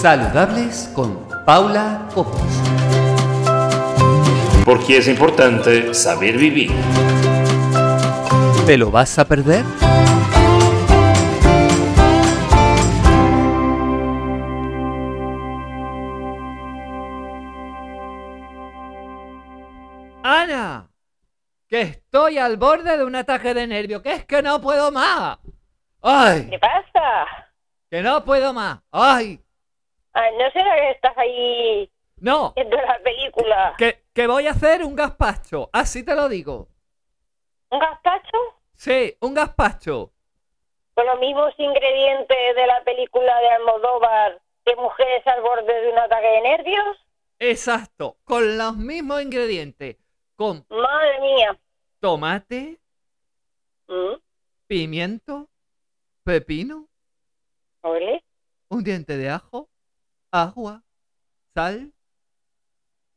Saludables con Paula Copos. Porque es importante saber vivir. ¿Te lo vas a perder? Ana, que estoy al borde de un ataque de nervio, que es que no puedo más. ¡Ay! ¿Qué pasa? Que no puedo más. ¡Ay! Ay, ¿No será que estás ahí No, viendo la película? que, que voy a hacer un gazpacho, así te lo digo. ¿Un gazpacho? Sí, un gazpacho. Con los mismos ingredientes de la película de Almodóvar de mujeres al borde de un ataque de nervios. Exacto, con los mismos ingredientes. Con Madre mía. tomate, ¿Mm? pimiento, pepino, ¿Ole? un diente de ajo, agua, sal,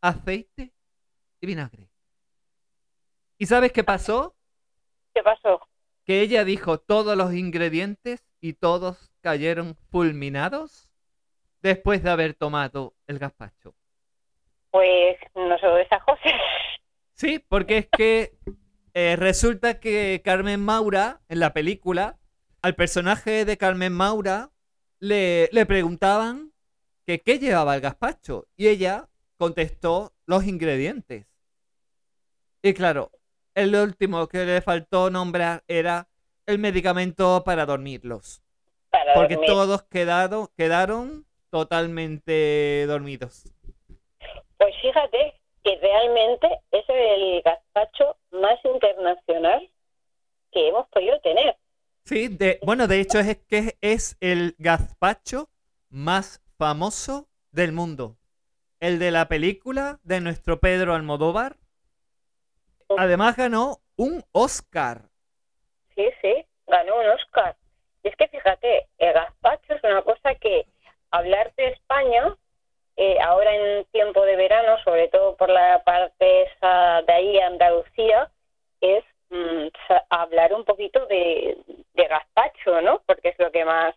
aceite y vinagre. ¿Y sabes qué pasó? ¿Qué pasó? Que ella dijo todos los ingredientes y todos cayeron fulminados después de haber tomado el gazpacho. Pues no sé esas cosas. Sí, porque es que eh, resulta que Carmen Maura, en la película, al personaje de Carmen Maura le, le preguntaban que qué llevaba el gazpacho y ella contestó los ingredientes. Y claro, el último que le faltó nombrar era el medicamento para dormirlos. Para Porque dormir. todos quedado, quedaron totalmente dormidos. Pues fíjate que realmente es el gazpacho más internacional que hemos podido tener. Sí, de, bueno, de hecho es que es el gazpacho más famoso del mundo. El de la película de nuestro Pedro Almodóvar. Además ganó un Oscar. Sí, sí, ganó un Oscar. Y es que fíjate, el gazpacho es una cosa que hablar de España, eh, ahora en tiempo de verano, sobre todo por la parte esa de ahí, Andalucía, es mm, hablar un poquito de, de gazpacho, ¿no? Porque es lo que más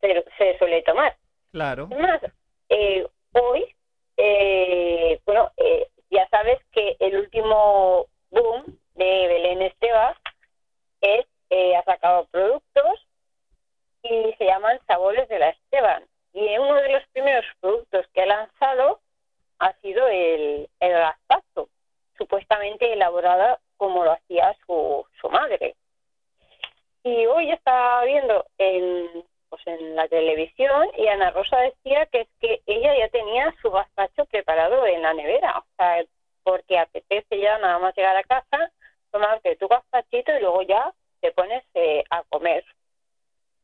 se, se suele tomar. Claro. Es más, eh, hoy, eh, bueno, eh, ya sabes que el último boom de Belén Esteban es, eh, ha sacado productos y se llaman Sabores de la Esteban. Y uno de los primeros productos que ha lanzado ha sido el, el gazpacho, supuestamente elaborada como lo hacía su, su madre. Y hoy estaba viendo en, pues en la televisión y Ana Rosa decía que es que ella ya tenía su gazpacho preparado en la nevera, o sea, porque apetece ya nada más llegar a casa, tomarte tu gazpachito y luego ya te pones eh, a comer.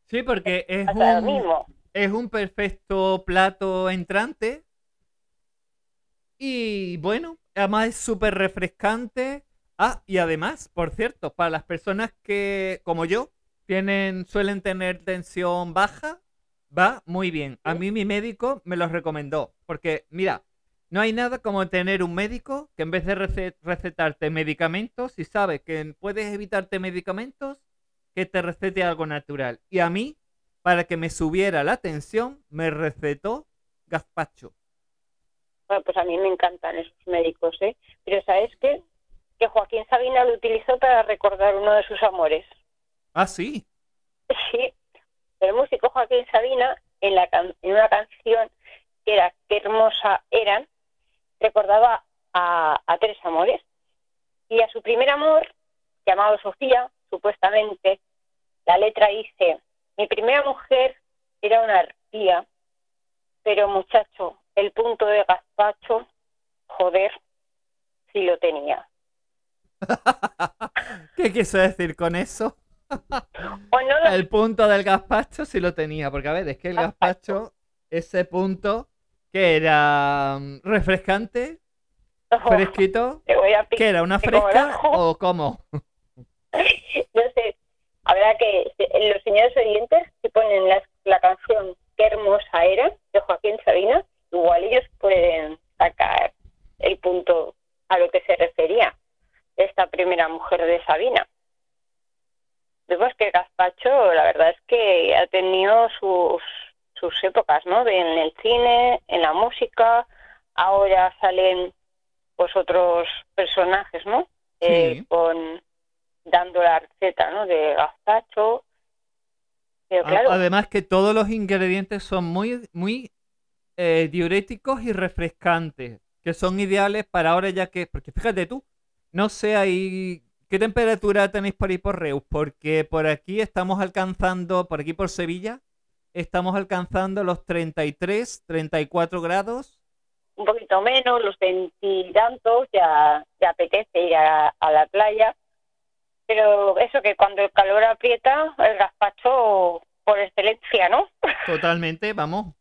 Sí, porque es Hasta lo un, mismo. es un perfecto plato entrante. Y bueno, además es súper refrescante. Ah, y además, por cierto, para las personas que, como yo, tienen, suelen tener tensión baja, va muy bien. A mí mi médico me lo recomendó. Porque, mira, no hay nada como tener un médico que en vez de rece- recetarte medicamentos, si sabe que puedes evitarte medicamentos, que te recete algo natural. Y a mí, para que me subiera la tensión, me recetó gazpacho. Bueno, pues a mí me encantan esos médicos, ¿eh? Pero ¿sabes qué? Que Joaquín Sabina lo utilizó para recordar uno de sus amores. Ah, sí. Sí, el músico Joaquín Sabina, en, la can- en una canción que era Qué hermosa eran, recordaba a, a tres amores. Y a su primer amor, llamado Sofía, supuestamente, la letra dice, mi primera mujer era una arpía, pero muchacho, el punto de gazpacho, joder, si lo tenía. ¿Qué quiso decir con eso? El punto del gazpacho sí lo tenía, porque a ver, es que el gazpacho, ese punto que era mm, refrescante, fresquito, que era una como fresca o cómo. no sé, habrá que los señores oyentes que ponen la, la canción Qué hermosa era de Joaquín Sabina, igual ellos pueden sacar el punto a lo que se refería esta primera mujer de Sabina. Vemos que Gazpacho, la verdad es que ha tenido sus, sus épocas, ¿no? De- en el cine, en la música, ahora salen pues otros personajes, ¿no? Eh, Sí. con dando la receta, ¿no? De gazpacho. Pero claro, Además que todos los ingredientes son muy, muy eh, diuréticos y refrescantes, que son ideales para ahora ya que, porque fíjate tú, no sé ahí qué temperatura tenéis por ahí por Reus, porque por aquí estamos alcanzando, por aquí por Sevilla, estamos alcanzando los 33, 34 grados. un poquito menos, los veintitantos, ya, ya apetece ir a, a la playa. Pero eso que cuando el calor aprieta, el gazpacho por excelencia, ¿no? Totalmente, vamos.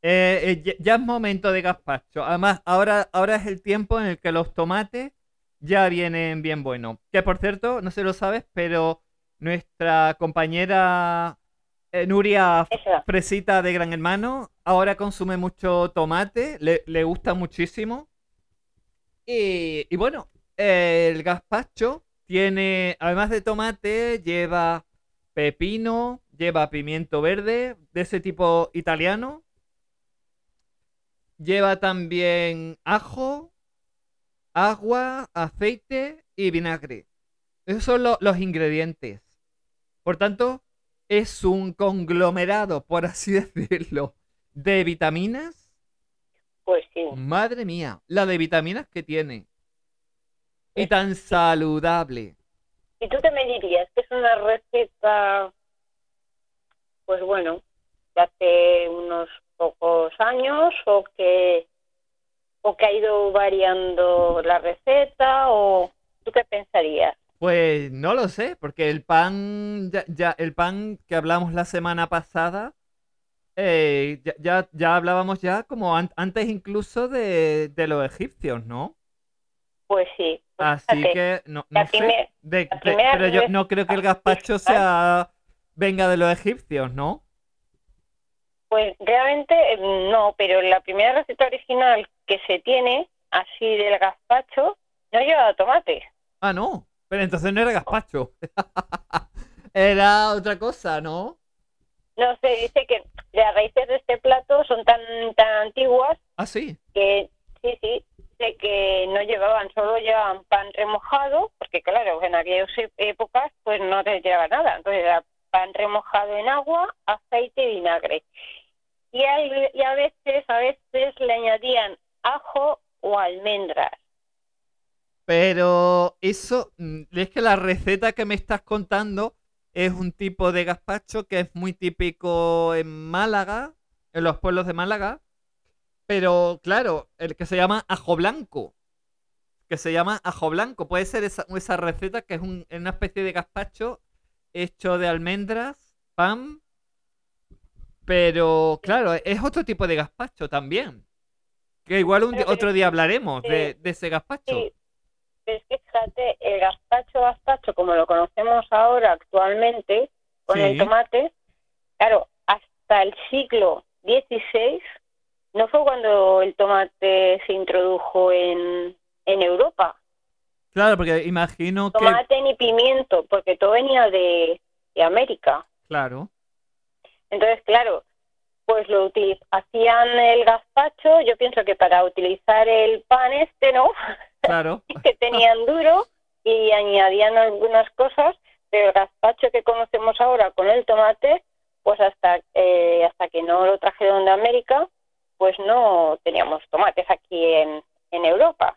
Eh, eh, ya, ya es momento de gazpacho. Además, ahora, ahora es el tiempo en el que los tomates ya vienen bien buenos. Que por cierto, no sé lo sabes, pero nuestra compañera eh, Nuria. Fresita de Gran Hermano ahora consume mucho tomate, le, le gusta muchísimo. Y, y bueno, el gazpacho tiene, además de tomate, lleva pepino, lleva pimiento verde, de ese tipo italiano. Lleva también ajo, agua, aceite y vinagre. Esos son lo- los ingredientes. Por tanto, es un conglomerado, por así decirlo, de vitaminas. Pues sí. Madre mía, la de vitaminas que tiene. Y tan saludable. ¿Y tú qué me dirías? ¿Que es una receta, pues bueno, de hace unos pocos años o que, o que ha ido variando la receta o tú qué pensarías? Pues no lo sé, porque el pan, ya, ya- el pan que hablamos la semana pasada, eh, ya, ya, ya hablábamos ya como an- antes incluso de, de los egipcios, ¿no? Pues sí. pues Así que no, no sé, de- pero yo no creo que el gazpacho sea venga de los egipcios, ¿no? Pues realmente eh, no, pero la primera receta original que se tiene, así del gazpacho, no lleva tomate. Ah, no, pero entonces no era gazpacho. Era otra cosa, ¿no? No sé, dice que las raíces de este plato son tan, tan antiguas Ah, sí. que sí, sí, de que no llevaban, solo llevaban pan remojado, porque claro, en aquellas e- épocas pues no te llevaba nada, entonces era pan remojado en agua, aceite y vinagre. Y a, y a veces, a veces le añadían ajo o almendras. Pero eso, mm, es que la receta que me estás contando es un tipo de gazpacho que es muy típico en Málaga, en los pueblos de Málaga. Pero claro, el que se llama ajo blanco. Que se llama ajo blanco. Puede ser esa, esa receta que es un- una especie de gazpacho hecho de almendras, pan. Pero claro, es otro tipo de gazpacho también. Que igual un Pero otro día hablaremos de, sí, de ese gazpacho. Sí, pero es que fíjate, el gazpacho, gazpacho, como lo conocemos ahora actualmente, con Sí. el tomate, claro, hasta el siglo XVI no fue cuando el tomate se introdujo en, en Europa. Claro, porque imagino que... Tomate ni pimiento, porque todo venía de, de América. Claro. Entonces, claro, pues lo utiliz- hacían el gazpacho, yo pienso que para utilizar el pan este, ¿no? Claro. que tenían duro y añadían algunas cosas, pero el gazpacho que conocemos ahora con el tomate, pues hasta eh, hasta que no lo trajeron de América, pues no teníamos tomates aquí en, en Europa.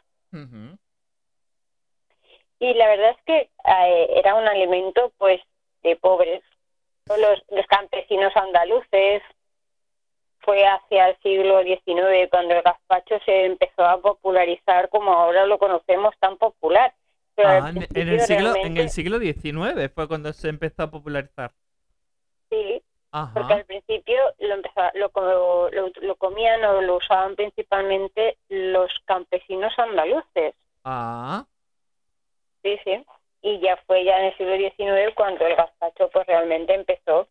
Y la verdad es que eh, era un alimento pues de pobres. Los, los campesinos andaluces fue hacia el siglo XIX cuando el gazpacho se empezó a popularizar como ahora lo conocemos tan popular. Pero Ah, en, el siglo, en el siglo XIX fue cuando se empezó a popularizar. Sí, porque al principio lo, empezaba- lo, lo comían o lo usaban principalmente los campesinos andaluces. Ah, Sí, sí. Y ya fue ya en el siglo XIX cuando el gazpacho pues realmente empezó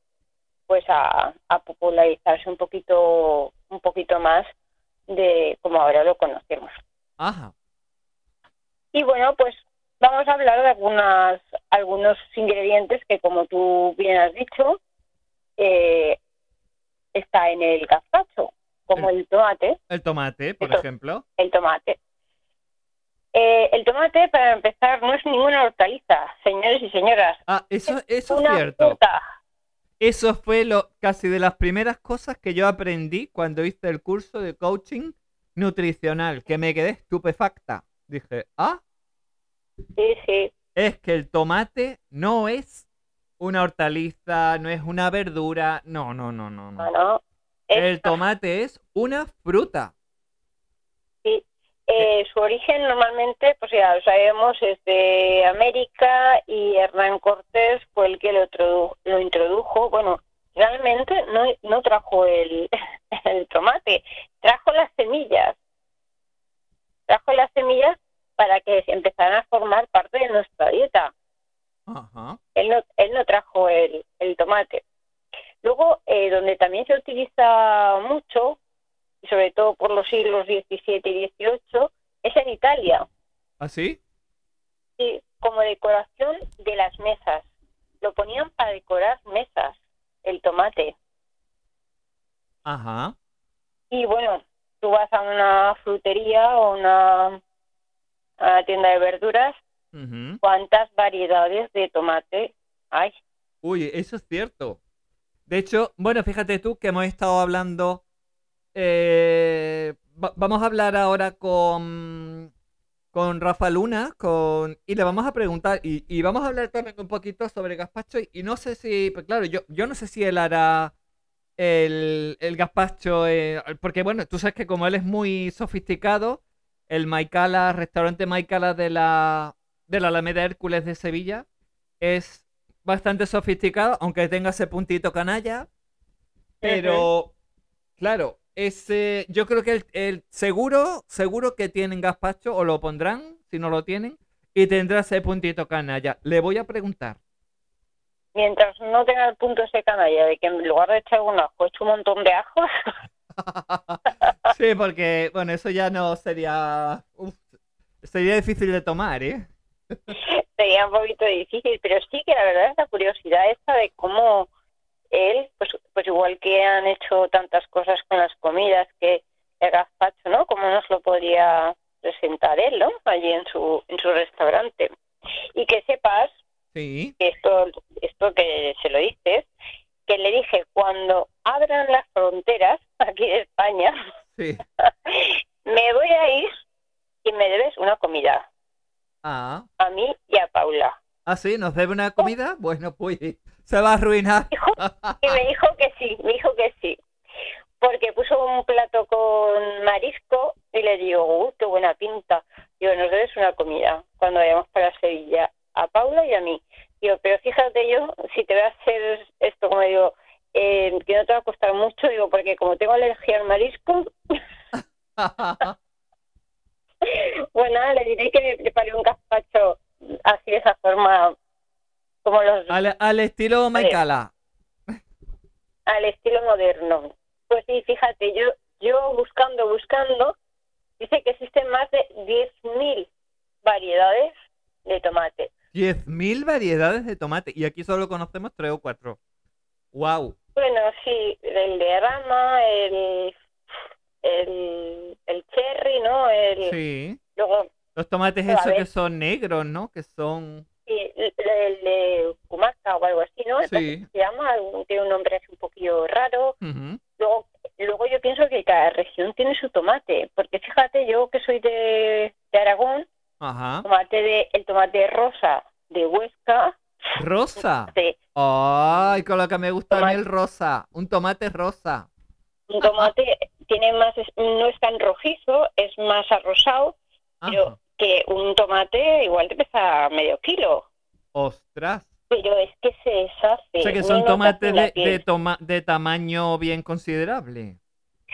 pues a, a popularizarse un poquito un poquito más de como ahora lo conocemos. ajá. Y bueno, pues vamos a hablar de algunas algunos ingredientes que como tú bien has dicho eh, está en el gazpacho, como el tomate, El tomate, por ejemplo. el tomate. Eh, el tomate, para empezar, no es ninguna hortaliza, señores y señoras. Ah, eso, eso es una cierto. fruta. Eso fue lo casi de las primeras cosas que yo aprendí cuando hice el curso de coaching nutricional, que me quedé estupefacta. Dije, ah, Sí, sí. es que el tomate no es una hortaliza, no es una verdura, no, no, no, no, no. Bueno, El tomate es una fruta. sí. Eh, su origen normalmente, pues ya lo sabemos, es de América y Hernán Cortés fue el que lo, introdu- lo introdujo. Bueno, realmente no, no trajo el, el tomate, trajo las semillas. Trajo las semillas para que se empezaran a formar parte de nuestra dieta. Ajá. Él no, él no trajo el, el tomate. Luego, eh, donde también se utiliza mucho, y sobre todo por los siglos XVII y XVIII, es en Italia, ¿Así? sí, como decoración de las mesas. Lo ponían para decorar mesas, el tomate. Ajá. Y bueno, tú vas a una frutería o una, a una tienda de verduras. ¿cuántas variedades de tomate hay? Uy, eso es cierto. De hecho, bueno, fíjate tú que hemos estado hablando. Eh, va- vamos a hablar ahora con, con Rafa Luna con, y le vamos a preguntar. Y, y vamos a hablar también un poquito sobre gazpacho. Y, y no sé si, pues claro, yo, yo no sé si él hará el, el gazpacho. eh, porque bueno, tú sabes que como él es muy sofisticado, el Maicala, restaurante Maicala de la, de la Alameda Hércules de Sevilla, es bastante sofisticado, aunque tenga ese puntito canalla. Pero, claro, ese, yo creo que el, el seguro, seguro que tienen gazpacho, o lo pondrán, si no lo tienen, y tendrá ese puntito canalla. Le voy a preguntar. Mientras no tenga el punto ese canalla de que en lugar de echar un ajo, echo un montón de ajos, Sí, porque, bueno, eso ya no sería... uf, sería difícil de tomar, ¿eh? sería un poquito difícil, pero sí que la verdad es la curiosidad esta de cómo él, pues, pues igual que han hecho tantas cosas con las comidas, que el gazpacho, ¿no? ¿Cómo nos lo podría presentar él, ¿no? Allí en su, en su restaurante. Y que sepas Sí. que esto, esto que se lo dices, que le dije, cuando abran las fronteras aquí de España, Sí. me voy a ir y me debes una comida, Ah. a mí y a Paula. ¿Ah, sí? ¿Nos debe una comida? Bueno, pues se va a arruinar. Y me dijo que sí, me dijo que sí. Porque puso un plato con marisco y le digo, ¡uh, qué buena pinta! Digo, nos debes una comida cuando vayamos para Sevilla, a Paula y a mí. Digo, pero fíjate yo, si te voy a hacer esto, como digo, eh, que no te va a costar mucho, digo, porque como tengo alergia al marisco, bueno, le diré que me prepare un gazpacho así de esa forma, como los al, al estilo Maicala. al estilo moderno. Pues sí, fíjate, yo yo buscando, buscando, dice que existen más de 10.000 variedades de tomate. 10.000 variedades de tomate. Y aquí solo conocemos tres o cuatro. ¡Wow! Bueno, sí, el de rama, el, el, el cherry, ¿no? El, Sí. Luego, Los tomates esos que son negros, ¿no? Que son... sí, el, de Cumaca o algo así, ¿no? Sí. Se llama, tiene un nombre así un poquillo raro. Ujú. Luego, luego yo pienso que cada región tiene su tomate, porque fíjate, yo que soy de, de Aragón, Ajá. tomate de, el tomate rosa de Huesca, Rosa. de Ay, con lo que me gusta a mí Tomate. el rosa. Un tomate rosa. un tomate tiene más, no es tan rojizo, es más arrosado, pero. Que un tomate igual te pesa medio kilo, Ostras. pero es que se deshace. O sea que son tomates de, piel. de, toma- de tamaño bien considerable.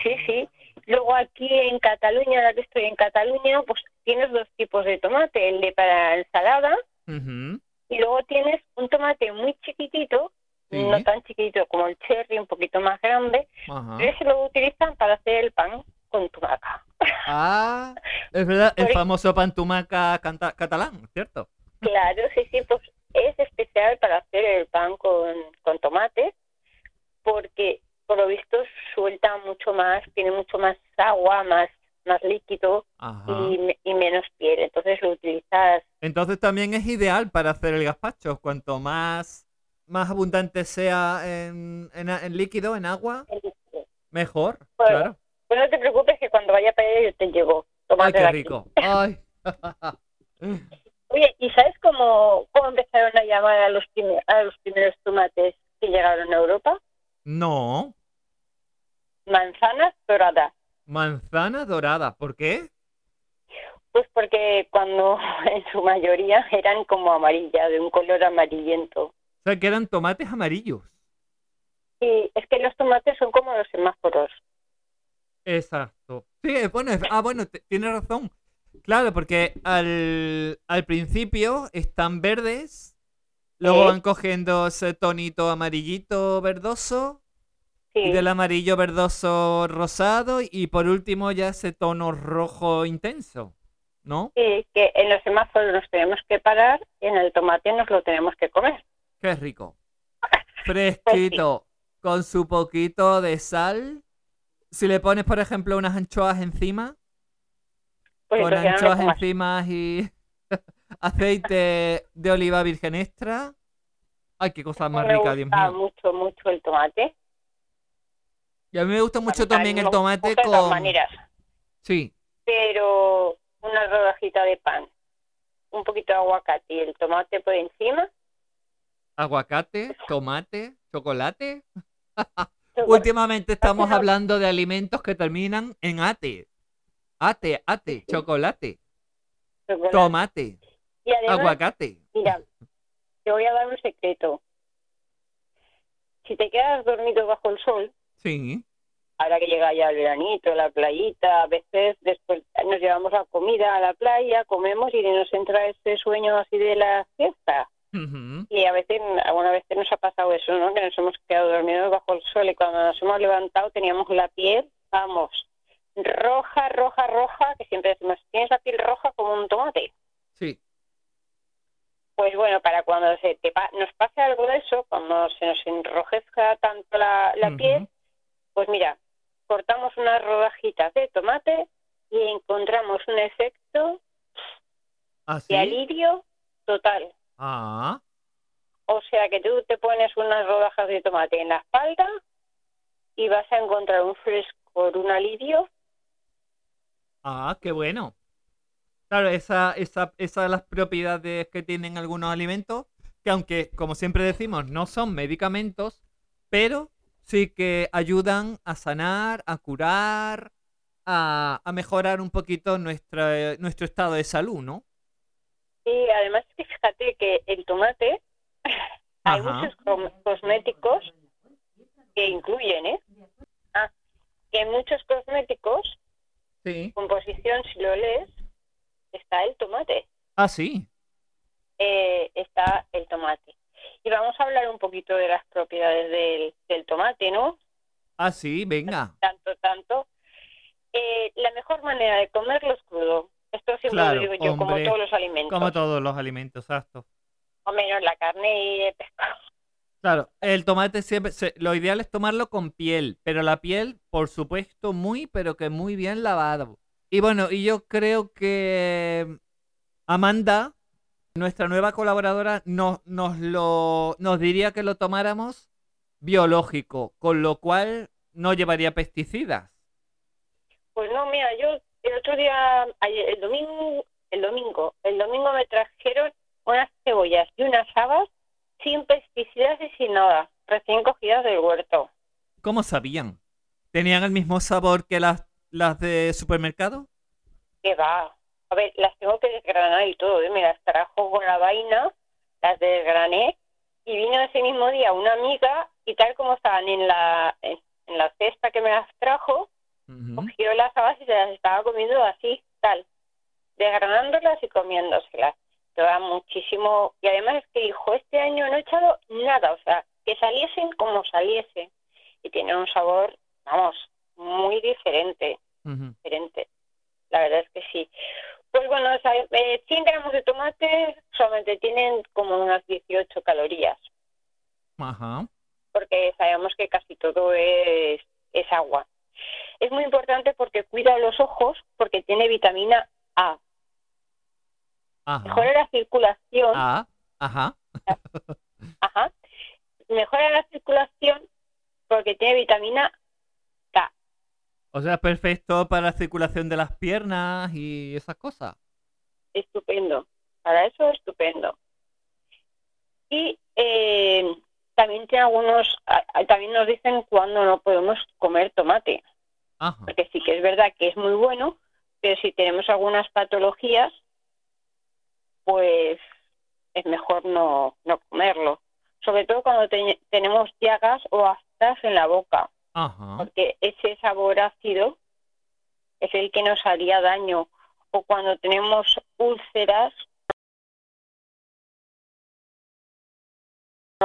Sí, sí. Luego aquí en Cataluña, ahora que estoy en Cataluña, pues tienes dos tipos de tomate, el de para ensalada y luego tienes un tomate muy chiquitito, Sí. no tan chiquitito como el cherry, un poquito más grande, pero ese lo utilizan para hacer el pan con tumaca. Ah, es verdad, el famoso pantumaca canta- catalán, ¿cierto? Claro, sí, sí, pues es especial para hacer el pan con, con tomate, porque por lo visto suelta mucho más, tiene mucho más agua, más más líquido y, me- y menos piel. Entonces lo utilizas Entonces también es ideal para hacer el gazpacho. Cuanto más, más abundante sea en, en a- en líquido, en agua, en líquido. mejor. Bueno, Claro. Pues no te preocupes que cuando vaya para allá yo te llevo. Ay, qué rico. Ay. Oye, ¿y sabes cómo, cómo empezaron a llamar a los, a los primeros tomates que llegaron a Europa? No. Manzanas doradas. Manzana dorada. ¿Por qué? Pues porque cuando en su mayoría eran como amarillas, de un color amarillento. O sea, que eran tomates amarillos. Y es que los tomates son como los semáforos. Exacto. Sí, bueno, es- ah, bueno, tienes razón. Claro, porque al, al principio están verdes, luego van cogiendo ese tonito amarillito verdoso, y del amarillo verdoso rosado, y por último ya ese tono rojo intenso, ¿no? sí, que en los semáforos nos tenemos que parar y en el tomate nos lo tenemos que comer. Qué rico. Fresquito, con su poquito de sal. Si le pones, por ejemplo, unas anchoas encima, Pues con me anchoas encima y aceite de oliva virgen extra. Ay, qué cosa más me rica, Dios gusta mío. mucho, mucho el tomate. Y a mí me gusta mucho también el tomate coge de todas con... maneras. Sí, pero una rodajita de pan, un poquito de aguacate y el tomate por encima. aguacate, tomate, chocolate. Últimamente estamos hablando de alimentos que terminan en ate. Ate, ate, chocolate, Chocolate. tomate, Y además, aguacate. mira, te voy a dar un secreto. Si te quedas dormido bajo el sol, Sí, ahora que llega ya el veranito, la playita, a veces después nos llevamos la comida a la playa, comemos y nos entra ese sueño así de la fiesta. Y a veces, alguna vez nos ha pasado eso, ¿no? Que nos hemos quedado dormidos bajo el sol y cuando nos hemos levantado teníamos la piel, vamos, roja, roja, roja, que siempre decimos, tienes la piel roja como un tomate. sí. Pues bueno, para cuando se te pa- nos pase algo de eso, cuando se nos enrojezca tanto la, piel, pues mira, cortamos unas rodajitas de tomate y encontramos un efecto ¿Así? de alivio total. Ah, O sea que tú te pones unas rodajas de tomate en la espalda y vas a encontrar un frescor, un alivio. ah, qué bueno. Claro, esa, esa, esas son las propiedades que tienen algunos alimentos, que aunque, como siempre decimos, no son medicamentos, pero sí que ayudan a sanar, a curar, a, a mejorar un poquito nuestra, nuestro estado de salud, ¿no? Y además que fíjate que el tomate, hay Ajá. muchos cosméticos que incluyen, ¿eh? Ah, que en muchos cosméticos, Sí. composición, si lo lees, está el tomate. Ah, sí. eh, está el tomate. Y vamos a hablar un poquito de las propiedades del, del tomate, ¿no? Ah, sí, venga. tanto, tanto. Eh, la mejor manera de comerlo es crudo. Esto siempre Claro, lo digo yo, como todos los alimentos. Como todos los alimentos, exacto. O menos la carne y el pescado. Claro, el tomate siempre, se- lo ideal es tomarlo con piel, pero la piel, por supuesto, muy, pero que muy bien lavado. Y bueno, y yo creo que Amanda, nuestra nueva colaboradora, nos, nos lo, nos diría que lo tomáramos biológico, con lo cual no llevaría pesticidas. Pues no, mira, yo el otro día, ayer- el domingo, el domingo, el domingo me trajeron unas cebollas y unas habas sin pesticidas y sin nada, recién cogidas del huerto. ¿Cómo sabían? ¿Tenían el mismo sabor que las, las de supermercado? que va. A ver, las tengo que desgranar y todo, ¿eh? me las trajo con la vaina, las desgrané y vino ese mismo día una amiga y tal como estaban en la, en, en la cesta que me las trajo, Ujú. cogió las habas y se las estaba comiendo así, tal, desgranándolas y comiéndoselas. Toda muchísimo. Y además es que dijo, este año no he echado nada, o sea, que saliesen como saliesen. Y tiene un sabor, vamos, muy diferente diferente. La verdad es que sí. Pues bueno, o sea, eh, 100 gramos de tomate solamente tienen como unas 18 calorías. Ajá. Por porque sabemos que casi todo es, es agua. Es muy importante porque cuida los ojos, porque tiene vitamina A. Mejora la circulación. Ah, ajá. Ajá. Mejora la circulación porque tiene vitamina K. O sea, perfecto para la circulación de las piernas y esas cosas. Estupendo. Para eso, estupendo. Y eh, también tiene algunos, también nos dicen cuándo no podemos comer tomate. Ajá. Porque sí que es verdad que es muy bueno, pero si tenemos algunas patologías, pues es mejor no, no comerlo. Sobre todo cuando te- tenemos llagas o aftas en la boca. Ajá. porque ese sabor ácido es el que nos haría daño. O cuando tenemos úlceras,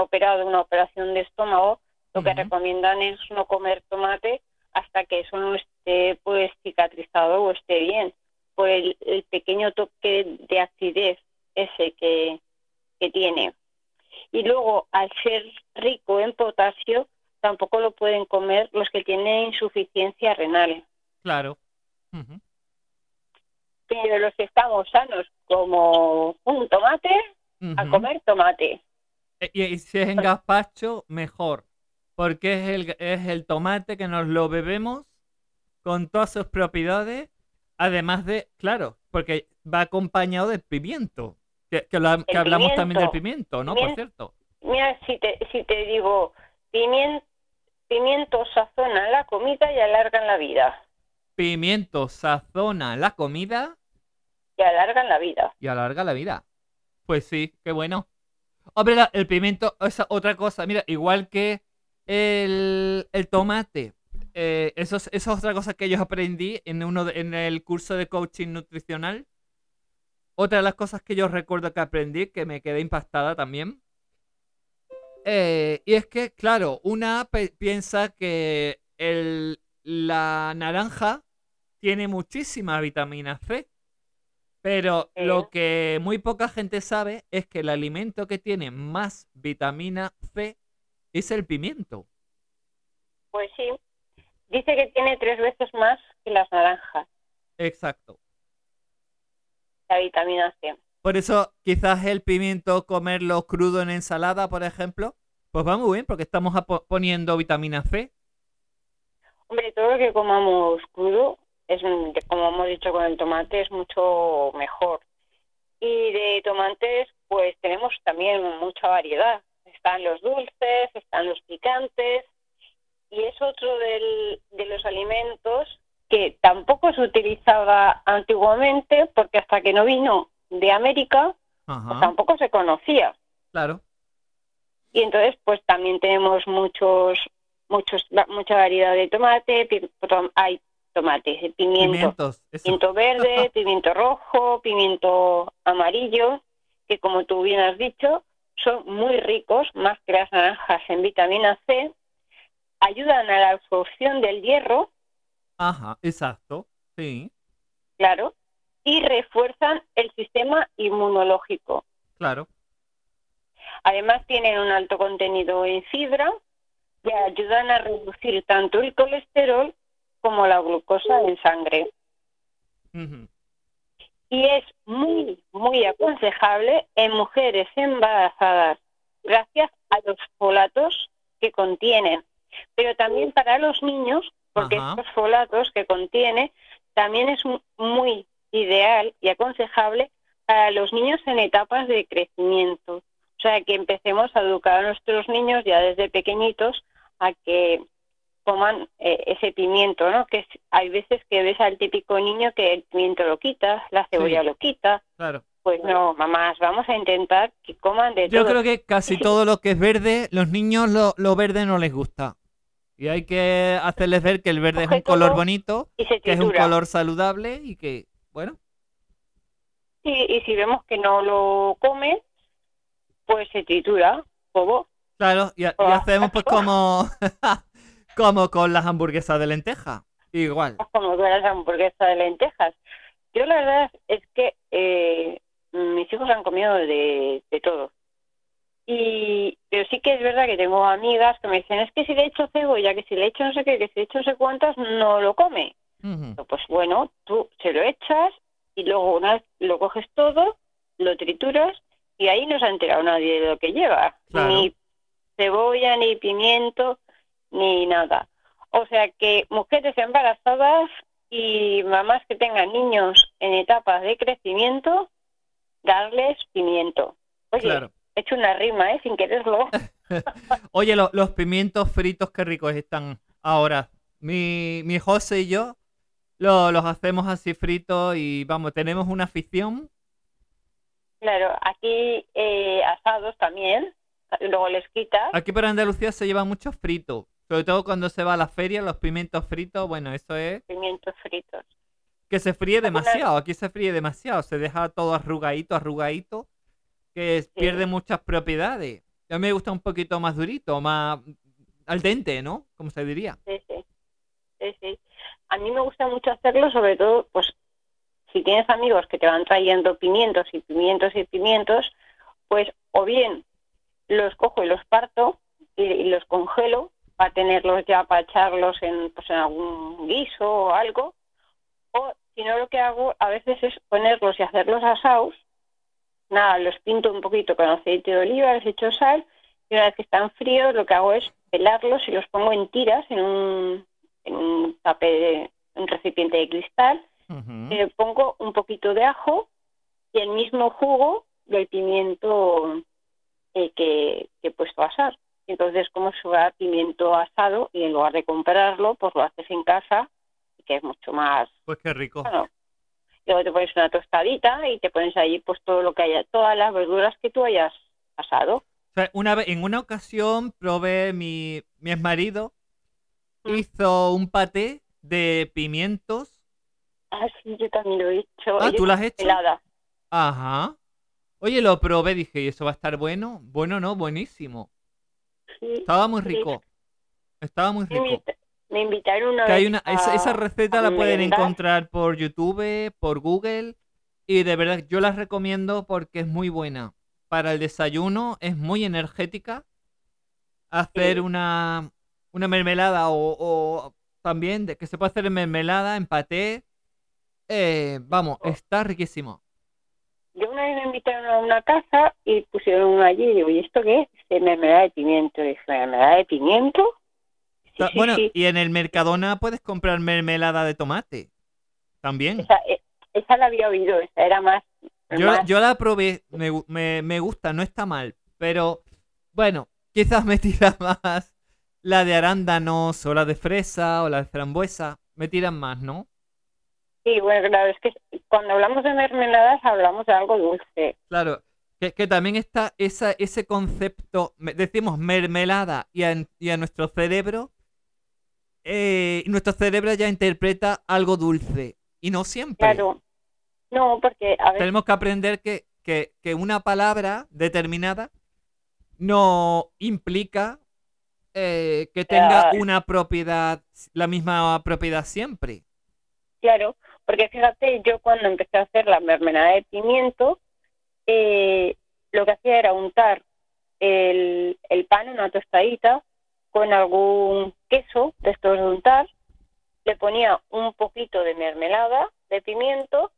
operado una operación de estómago, lo que recomiendan es no comer tomate hasta que eso no esté pues cicatrizado o esté bien, por el, el pequeño toque de acidez ese que, que tiene. Y luego, al ser rico en potasio, tampoco lo pueden comer los que tienen insuficiencia renal. Claro. Pero los que estamos sanos, como un tomate, a comer tomate. E- Y, y si es en gazpacho, mejor. Porque es el, es el tomate que nos lo bebemos con todas sus propiedades. Además de, claro, porque va acompañado de pimiento. Que, hablamos también del pimiento. ¿no? Por cierto. Mira, si te, si te digo, pimiento, pimiento sazona la comida y alargan la vida. Pimiento sazona la comida Y alargan la vida. y alarga la vida. Pues sí, qué bueno. Hombre, la- el pimiento es otra cosa. Mira, igual que el, el tomate. eh, eso, es, eso es otra cosa que yo aprendí en, uno en el curso de coaching nutricional. Otra de las cosas que yo recuerdo que aprendí, que me quedé impactada también. eh, y es que, claro, una piensa que el, la naranja tiene muchísima vitamina C. Pero Sí. lo que muy poca gente sabe es que el alimento que tiene más vitamina C es el pimiento. Pues sí. Dice que tiene tres veces más que las naranjas, Exacto. la vitamina C. Por eso quizás el pimiento comerlo crudo en ensalada, por ejemplo, pues va muy bien porque estamos poniendo vitamina C. Hombre, todo lo que comamos crudo, es como hemos dicho con el tomate, es mucho mejor. Y de tomates, pues tenemos también mucha variedad. Están los dulces, están los picantes, y es otro del- de los alimentos que tampoco se utilizaba antiguamente, porque hasta que no vino de América, pues tampoco se conocía. Claro. Y entonces, pues también tenemos muchos, muchos, mucha variedad de tomate, hay tomates, eh, pimiento, pimiento verde, pimiento rojo, pimiento amarillo, que como tú bien has dicho, son muy ricos, más que las naranjas en vitamina C, ayudan a la absorción del hierro, Ajá, exacto. Sí, claro, y refuerzan el sistema inmunológico. claro. Además tienen un alto contenido en fibra y ayudan a reducir tanto el colesterol como la glucosa en sangre. Y es muy, muy aconsejable en mujeres embarazadas gracias a los folatos que contienen. Pero también para los niños, porque estos folatos que contiene también es mu- muy ideal y aconsejable para los niños en etapas de crecimiento. O sea, que empecemos a educar a nuestros niños ya desde pequeñitos a que coman eh, ese pimiento, ¿no? Que es- hay veces que ves al típico niño que el pimiento lo quita, la cebolla Sí. lo quita. Claro. Pues no, mamás, vamos a intentar que coman de Yo todo. creo que casi todo lo que es verde, los niños lo, lo verde no les gusta. Y hay que hacerles ver que el verde es un color bonito, que es un color saludable y que, bueno, Y, y si vemos que no lo come, pues se tritura todo. claro, y, ha- y hacemos pues como, como con las hamburguesas de lenteja. Igual. como todas las hamburguesas de lentejas. Yo la verdad es que eh, mis hijos han comido de, de todo. Y, pero sí que es verdad que tengo amigas que me dicen, es que si le echo cebolla, que si le echo no sé qué, que si le echo no sé cuántas, no lo come. Ujú. Pues bueno, tú se lo echas y luego una vez lo coges todo, lo trituras y ahí no se ha enterado nadie de lo que lleva. Claro. Ni cebolla, ni pimiento, ni nada. O sea que mujeres embarazadas y mamás que tengan niños en etapas de crecimiento, darles pimiento. Oye, Claro. he hecho una rima, ¿eh? Sin quererlo. Oye, lo- los pimientos fritos, qué ricos están ahora. Mi, mi José y yo lo- los hacemos así fritos y vamos, tenemos una afición. Claro, aquí eh, asados también, luego les quitas. Aquí por Andalucía se lleva mucho frito. Sobre todo cuando se va a la feria, los pimientos fritos, bueno, eso es pimientos fritos. que se fríe demasiado. Aquí se fríe demasiado. Se deja todo arrugadito, arrugadito, que pierde muchas propiedades. A mí me gusta un poquito más durito, más al dente, ¿no? Como se diría. Sí, sí. Sí, sí. A mí me gusta mucho hacerlo, sobre todo, pues, si tienes amigos que te van trayendo pimientos y pimientos y pimientos, pues, o bien los cojo y los parto y, y los congelo para tenerlos ya, para echarlos en, pues, en algún guiso o algo, o si no, lo que hago a veces es ponerlos y hacerlos asados. Nada, los pinto un poquito con aceite de oliva, les echo sal y una vez que están fríos lo que hago es pelarlos y los pongo en tiras en un, en un papel, un recipiente de cristal. Le pongo un poquito de ajo y el mismo jugo del pimiento eh, que, que he puesto a asar. Entonces, como si fuera pimiento asado y en lugar de comprarlo, pues lo haces en casa, que es mucho más Pues qué rico. bueno, luego te pones una tostadita y te pones ahí pues todo lo que haya, todas las verduras que tú hayas asado. O sea, una vez, en una ocasión probé mi, mi exmarido Mm. hizo un paté de pimientos. Ah, sí, yo también lo he hecho. Ah, ¿tú lo has hecho? Helada. Ajá. Oye, lo probé, dije, ¿y eso va a estar bueno? Bueno, no, buenísimo. Sí. Estaba muy rico. Estaba muy Me, rico. invita- me invitaron una Que hay una, esa, esa a- receta a la pueden merendar. encontrar por YouTube, por Google. Y de verdad, yo la recomiendo porque es muy buena. Para el desayuno es muy energética. Hacer Sí. una, una mermelada o, o también de que se puede hacer en mermelada, en paté. Eh, vamos, Oh. está riquísimo. Yo una vez me invitaron a una casa y pusieron allí y digo, ¿y esto qué es? Mermelada de pimiento. Y dije, ¿mermelada de pimiento? Sí, sí, bueno, sí. y en el Mercadona puedes comprar mermelada de tomate. También. Esa, eh, esa la había oído, esa era más... Yo, más- yo la probé, me, gu- me, me gusta, no está mal, pero bueno, quizás me tira más la de arándanos o la de fresa o la de frambuesa, me tiran más, ¿no? Sí, bueno, claro, es que cuando hablamos de mermeladas hablamos de algo dulce. Claro, que, que también está esa, ese concepto, decimos mermelada y a, y a nuestro cerebro, eh, nuestro cerebro ya interpreta algo dulce, y no siempre. Claro. No, porque a Tenemos que aprender que, que, que una palabra determinada no implica eh, que tenga una propiedad, la misma propiedad siempre. claro, porque fíjate, yo cuando empecé a hacer la mermelada de pimiento, eh, lo que hacía era untar el, el pan en una tostadita con algún queso de estos de untar, le ponía un poquito de mermelada de pimiento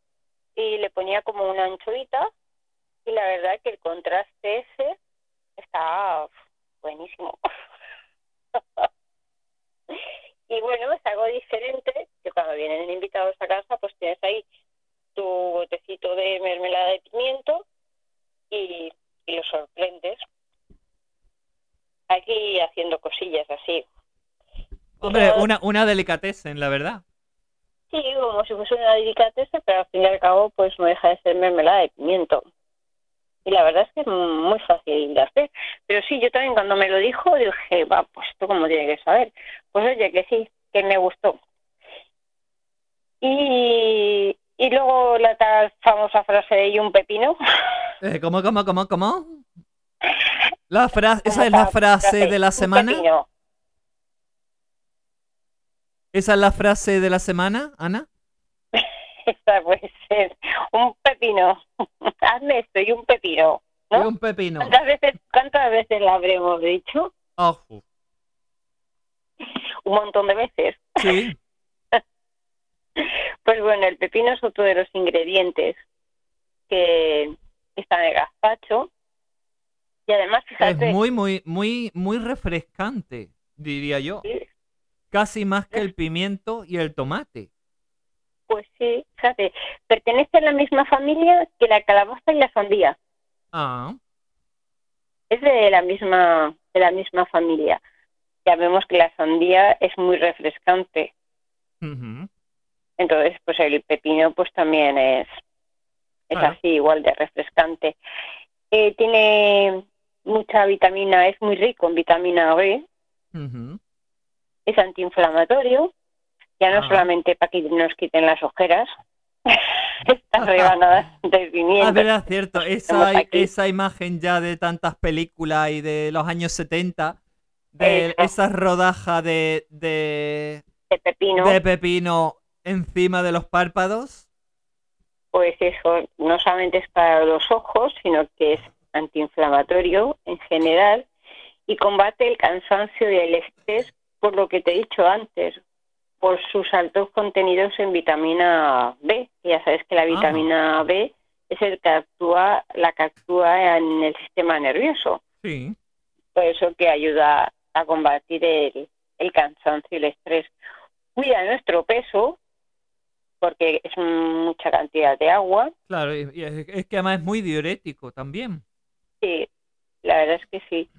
y le ponía como una anchoita y la verdad que el contraste ese está buenísimo. y bueno, es algo diferente que cuando vienen invitados a casa pues tienes ahí tu botecito de mermelada de pimiento y, y lo sorprendes. Aquí haciendo cosillas así. Hombre, Pero- una, una delicatessen, la verdad. Sí, como si fuese una delicatese, pero al fin y al cabo pues no deja de ser mermelada de pimiento. Y la verdad es que es muy fácil de hacer. Pero sí, yo también cuando me lo dijo dije, va, pues esto como tiene que saber. Pues oye, que sí, que me gustó. Y, y luego la tal famosa frase de y un pepino. Eh, ¿Cómo, cómo, cómo, cómo? La frase, esa es la frase de la semana. ¿Esa es la frase de la semana, Ana? Esta puede ser un pepino. Hazme esto y un pepino. Y ¿no? un pepino. ¿Cuántas veces, ¿Cuántas veces la habremos dicho? Ojo. Un montón de veces. Sí. Pues bueno, el pepino es otro de los ingredientes que está el gazpacho. Y además, Es fíjate, muy, muy, muy, muy refrescante, diría yo. sí, Casi más que el pimiento y el tomate. pues sí, fíjate, pertenece a la misma familia que la calabaza y la sandía. Ah, Es de la misma, de la misma familia. Ya vemos que la sandía es muy refrescante. Entonces, pues el pepino pues también es, es así, igual de refrescante. Eh, tiene mucha vitamina, es muy rico en vitamina B, es antiinflamatorio, ya no Ah. solamente para que nos quiten las ojeras, estas rebanadas de Ah, pimiento. verdad, cierto. Esa, esa imagen ya de tantas películas y de los años 70, de Eso. esa rodaja de, de, de pepino, de pepino encima de los párpados. Pues eso no solamente es para los ojos, sino que es antiinflamatorio en general y combate el cansancio y el estrés, por lo que te he dicho antes, por sus altos contenidos en vitamina B. Ya sabes que la vitamina B es el que actúa, la que actúa en el sistema nervioso, Sí. por eso que ayuda a combatir el, el cansancio y el estrés. Cuida nuestro peso, porque es mucha cantidad de agua, Claro, y, es, es que además es muy diurético también. Sí, la verdad es que sí.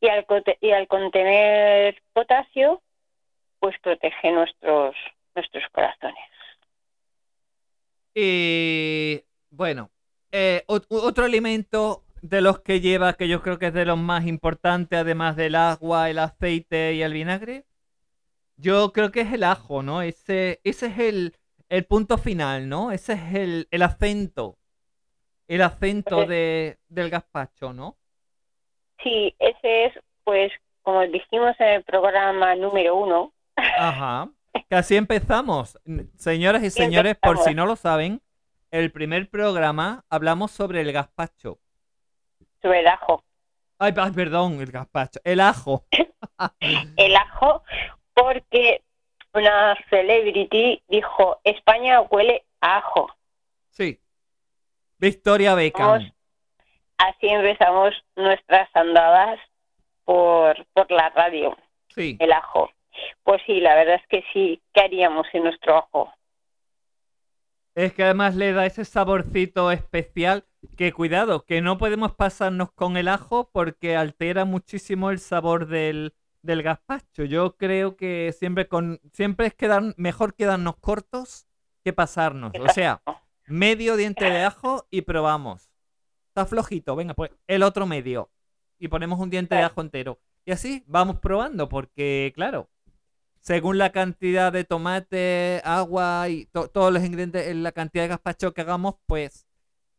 Y al, y al contener potasio, pues protege nuestros nuestros corazones. Y bueno, eh, ot- otro alimento de los que lleva, que yo creo que es de los más importantes, además del agua, el aceite y el vinagre, yo creo que es el ajo, ¿no? Ese, ese es el, el punto final, ¿no? Ese es el, el acento, el acento Pues- de, del gazpacho, ¿no? Sí, ese es, pues, como dijimos en el programa número uno, Ajá. Así empezamos. Señoras y señores, por si no lo saben, el primer programa hablamos sobre el gazpacho. sobre el ajo. Ay, perdón, el gazpacho. El ajo. El ajo, porque una celebrity dijo, España huele a ajo. Sí. Victoria Beckham. Así empezamos nuestras andadas por, por la radio. Sí. el ajo. Pues sí, la verdad es que sí. ¿Qué haríamos sin nuestro ajo? Es que además le da ese saborcito especial que cuidado, que no podemos pasarnos con el ajo porque altera muchísimo el sabor del, del gazpacho. Yo creo que siempre con siempre es quedar, mejor quedarnos cortos que pasarnos. O sea, medio diente de ajo y probamos. Está flojito, venga, pues el otro medio. Y ponemos un diente de ajo entero. Y así vamos probando, porque claro, según la cantidad de tomate, agua y to- todos los ingredientes, en la cantidad de gazpacho que hagamos, pues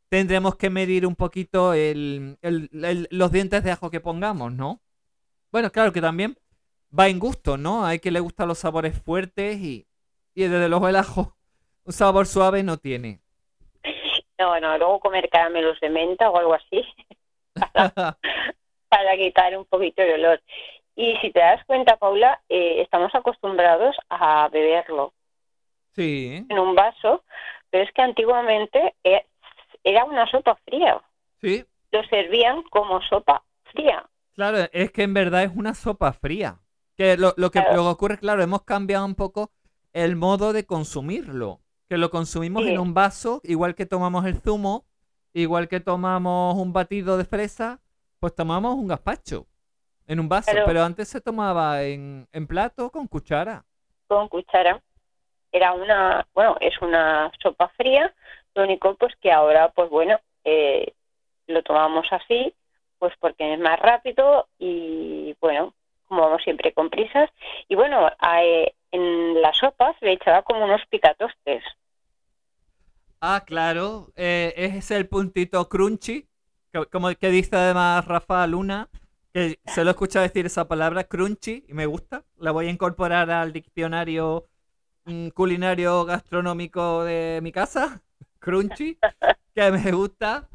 tendremos que medir un poquito el- el- el- los dientes de ajo que pongamos, ¿no? Bueno, claro que también va en gusto, ¿no? Hay que le gustan los sabores fuertes y, y desde luego el ajo un sabor suave no tiene. No, no, luego comer caramelos de menta o algo así para quitar un poquito el olor. Y si te das cuenta, Paula, eh, estamos acostumbrados a beberlo sí, en un vaso, pero es que antiguamente eh, era una sopa fría. sí. Lo servían como sopa fría. Claro, es que en verdad es una sopa fría. Que lo, lo que, Claro. lo que ocurre, claro, hemos cambiado un poco el modo de consumirlo. Que lo consumimos Sí. en un vaso, igual que tomamos el zumo, igual que tomamos un batido de fresa, pues tomamos un gazpacho en un vaso. Claro. Pero antes se tomaba en, en plato con cuchara. con cuchara. Era una, bueno, es una sopa fría, lo único pues que ahora, pues bueno, eh, lo tomamos así, pues porque es más rápido y bueno, como vamos siempre con prisas. Y bueno, a- eh, en las sopas le echaba como unos picatostes. Ah, claro, eh, es el puntito crunchy, como que dice además Rafa Luna, que se lo escucha decir esa palabra, crunchy, y me gusta. La voy a incorporar al diccionario mm, culinario gastronómico de mi casa, crunchy, que me gusta.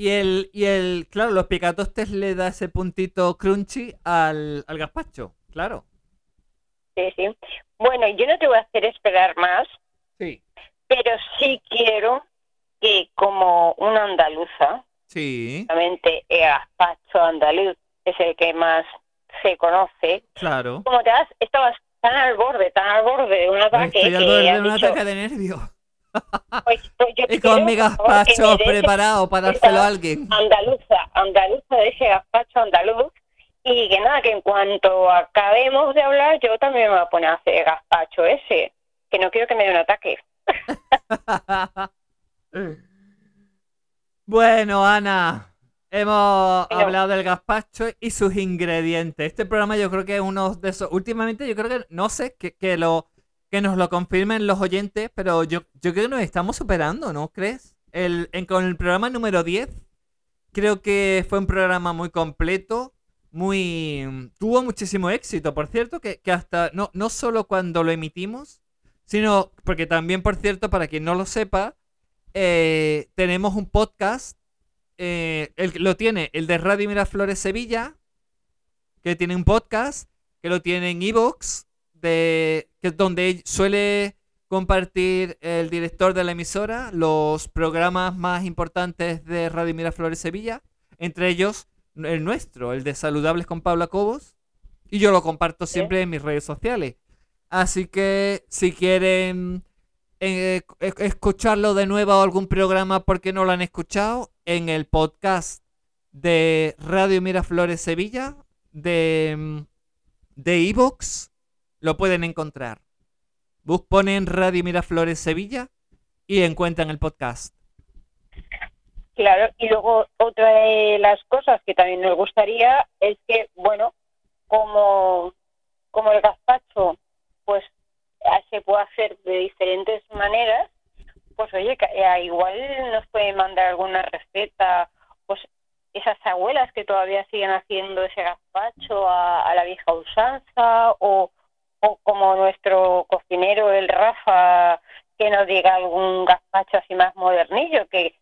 Y el, y el, claro, los picatostes le da ese puntito crunchy al, al gazpacho, claro. Sí, sí. Bueno, yo no te voy a hacer esperar más, Sí. pero sí quiero que como una andaluza, Sí, obviamente el gazpacho andaluz es el que más se conoce, claro. como te has, estabas tan al borde, tan al borde de un ataque Estoy al borde de un dicho, ataque de nervios. Pues, pues yo Y con mi gazpacho preparado para dárselo a alguien. Andaluza, andaluza de ese gazpacho andaluz y que nada, que en cuanto acabemos de hablar yo también me voy a poner a hacer gazpacho ese, que no quiero que me dé un ataque. Bueno, Ana, hemos Bueno. hablado del gazpacho y sus ingredientes. Este programa yo creo que es uno de esos. Últimamente yo creo que, no sé, que, que lo que nos lo confirmen los oyentes, pero yo, yo creo que nos estamos superando, ¿no crees? El, con el programa número 10, creo que fue un programa muy completo, muy... tuvo muchísimo éxito, por cierto, que, que hasta, no, no solo cuando lo emitimos, sino porque también, por cierto, para quien no lo sepa, eh, tenemos un podcast, eh, el, lo tiene el de Radio Miraflores Sevilla, que tiene un podcast, que lo tiene en Evox, de, que, donde suele compartir el director de la emisora los programas más importantes de Radio Miraflores Sevilla, entre ellos el nuestro, el de Saludables con Paula Cobos, y yo lo comparto siempre en mis redes sociales. Así que si quieren eh, e- escucharlo de nuevo a algún programa porque no lo han escuchado, en el podcast de Radio Miraflores Sevilla, de mm, de Evox, lo pueden encontrar. Bus ponen Radio Miraflores Sevilla y encuentran el podcast. Claro, y luego otra de las cosas que también nos gustaría es que, bueno, como, como el gazpacho, pues eh, se puede hacer de diferentes maneras, pues oye, eh, igual nos pueden mandar alguna receta, pues esas abuelas que todavía siguen haciendo ese gazpacho a, a la vieja usanza, o, o como nuestro cocinero, el Rafa, que nos diga algún gazpacho así más modernillo, que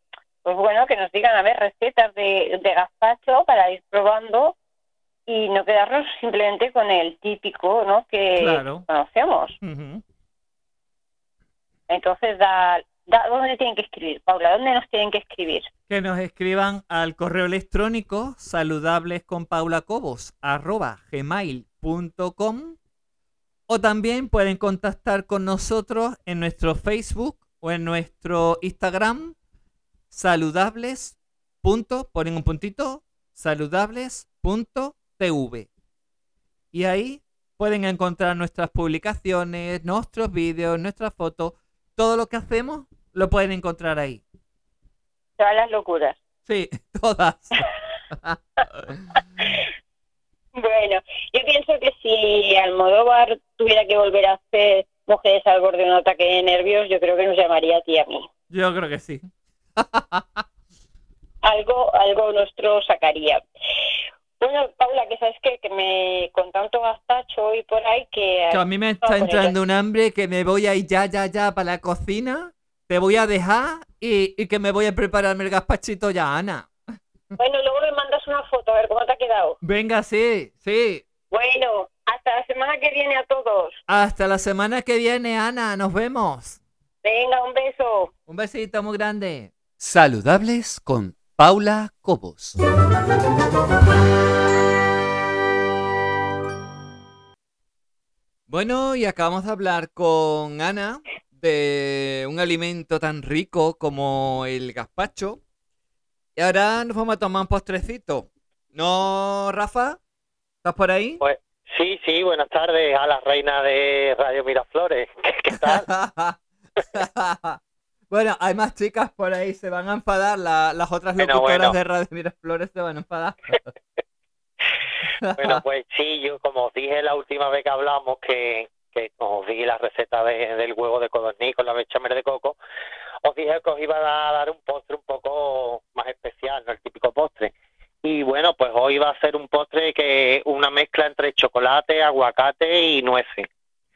pues bueno, que nos digan a ver recetas de, de gazpacho para ir probando y no quedarnos simplemente con el típico, ¿no? Que Claro. conocemos. Entonces, da, da, ¿dónde tienen que escribir, Paula? ¿Dónde nos tienen que escribir? Que nos escriban al correo electrónico saludables con Paula Cobos arroba gmail.com o también pueden contactar con nosotros en nuestro Facebook o en nuestro Instagram saludables. punto, ponen un puntito saludables.tv y ahí pueden encontrar nuestras publicaciones, nuestros vídeos, nuestras fotos, todo lo que hacemos lo pueden encontrar ahí. Todas las locuras. Sí, todas. Bueno, yo pienso que si Almodóvar tuviera que volver a hacer Mujeres al borde de un ataque de nervios, yo creo que nos llamaría a ti a mí. Yo creo que sí. algo algo nuestro sacaría. Bueno, Paula, que sabes qué? que me con tanto gazpacho y por ahí que... Que a mí me está entrando un hambre que me voy a ir ya, ya, ya para la cocina. Te voy a dejar y, y que me voy a prepararme el gazpachito ya, Ana. Bueno, luego me mandas una foto, a ver cómo te ha quedado. Venga, sí, sí. Bueno, hasta la semana que viene a todos. Hasta la semana que viene, Ana. Nos vemos. Venga, un beso. Un besito muy grande. Saludables con Paula Cobos. Bueno, y acabamos de hablar con Ana de un alimento tan rico como el gazpacho. Y ahora nos vamos a tomar un postrecito. ¿No, Rafa? ¿Estás por ahí? Pues sí, sí, buenas tardes a la reina de Radio Miraflores. ¿Qué tal? bueno, hay más chicas por ahí, se van a enfadar. la- las otras Bueno, locutoras bueno. de Radio Miraflores se van a enfadar. Bueno, pues sí, yo como os dije la última vez que hablamos que, que os di la receta de- del huevo de codorniz con la bechamel de coco, os dije que os iba a dar un postre un poco más especial, no el típico postre. Y bueno, pues hoy va a ser un postre que una mezcla entre chocolate, aguacate y nueces.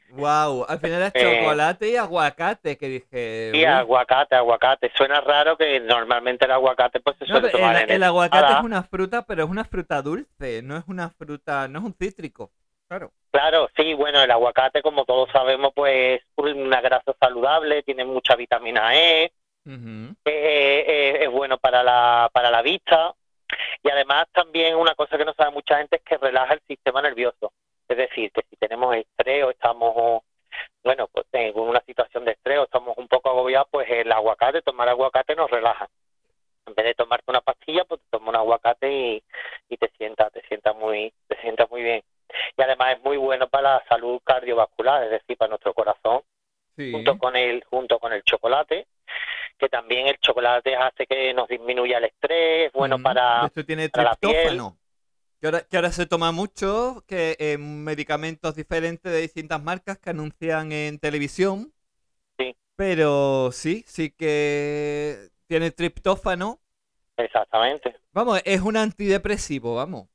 Wow, al final es Eh, chocolate y aguacate, que dije. Y uy. aguacate, aguacate. Suena raro que normalmente el aguacate pues se suele tomar el, en el aguacate es una fruta, pero es una fruta dulce, no es una fruta, no es un cítrico. Claro. Claro, sí, bueno, el aguacate, como todos sabemos, pues es una grasa saludable, tiene mucha vitamina E, eh, eh, es bueno para la, para la vista y además también una cosa que no sabe mucha gente es que relaja el sistema nervioso. Es decir, que si tenemos estrés o estamos, bueno, pues en una situación de estrés o estamos un poco agobiados, pues el aguacate, tomar aguacate nos relaja. En vez de tomarte una pastilla, pues te tomas un aguacate y, y te sienta, te sienta muy, te sienta muy bien. Y además es muy bueno para la salud cardiovascular, es decir, para nuestro corazón Sí. junto con el junto con el chocolate que también el chocolate hace que nos disminuya el estrés es bueno para Esto tiene para la piel. triptófano. Que ahora, que ahora se toma mucho, que en medicamentos diferentes de distintas marcas que anuncian en televisión. Sí. Pero sí, sí que tiene triptófano. exactamente Vamos, es un antidepresivo, vamos.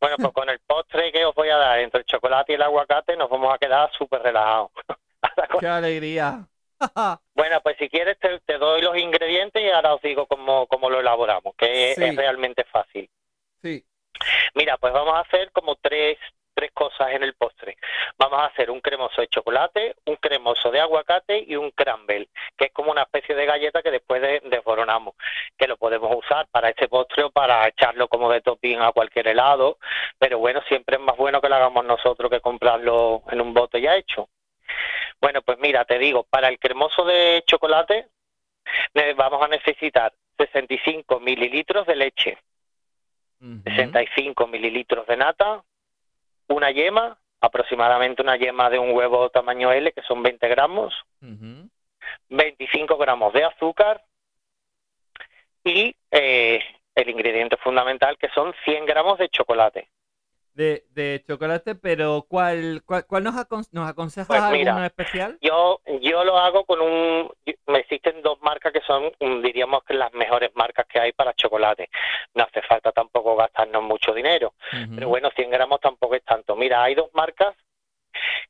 Bueno pues con el postre que os voy a dar entre el chocolate y el aguacate nos vamos a quedar súper relajados ¡Qué alegría! bueno pues si quieres te, te doy los ingredientes y ahora os digo cómo, cómo lo elaboramos que Sí. es realmente fácil sí. Mira, pues vamos a hacer como tres, tres cosas en el postre. Vamos a hacer un cremoso de chocolate, un cremoso de aguacate y un crumble, que es como una especie de galleta que después de- desboronamos, que lo podemos usar para este postre o para echarlo como de topping a cualquier helado, pero bueno, siempre es más bueno que lo hagamos nosotros que comprarlo en un bote ya hecho. Bueno, pues mira, te digo, para el cremoso de chocolate vamos a necesitar 65 mililitros de leche, Ujú. 65 mililitros de nata, una yema, aproximadamente una yema de un huevo tamaño L, que son 20 gramos, Ujú. 25 gramos de azúcar y eh, el ingrediente fundamental, que son 100 gramos de chocolate. De, de chocolate, pero ¿cuál, cuál, cuál nos, acon- nos aconsejas Pues mira, alguno especial? Yo, yo lo hago con un... Me existen dos marcas que son, mm, diríamos que las mejores marcas que hay para chocolate. No hace falta tampoco gastarnos mucho dinero. Pero bueno, 100 gramos tampoco es tanto. Mira, hay dos marcas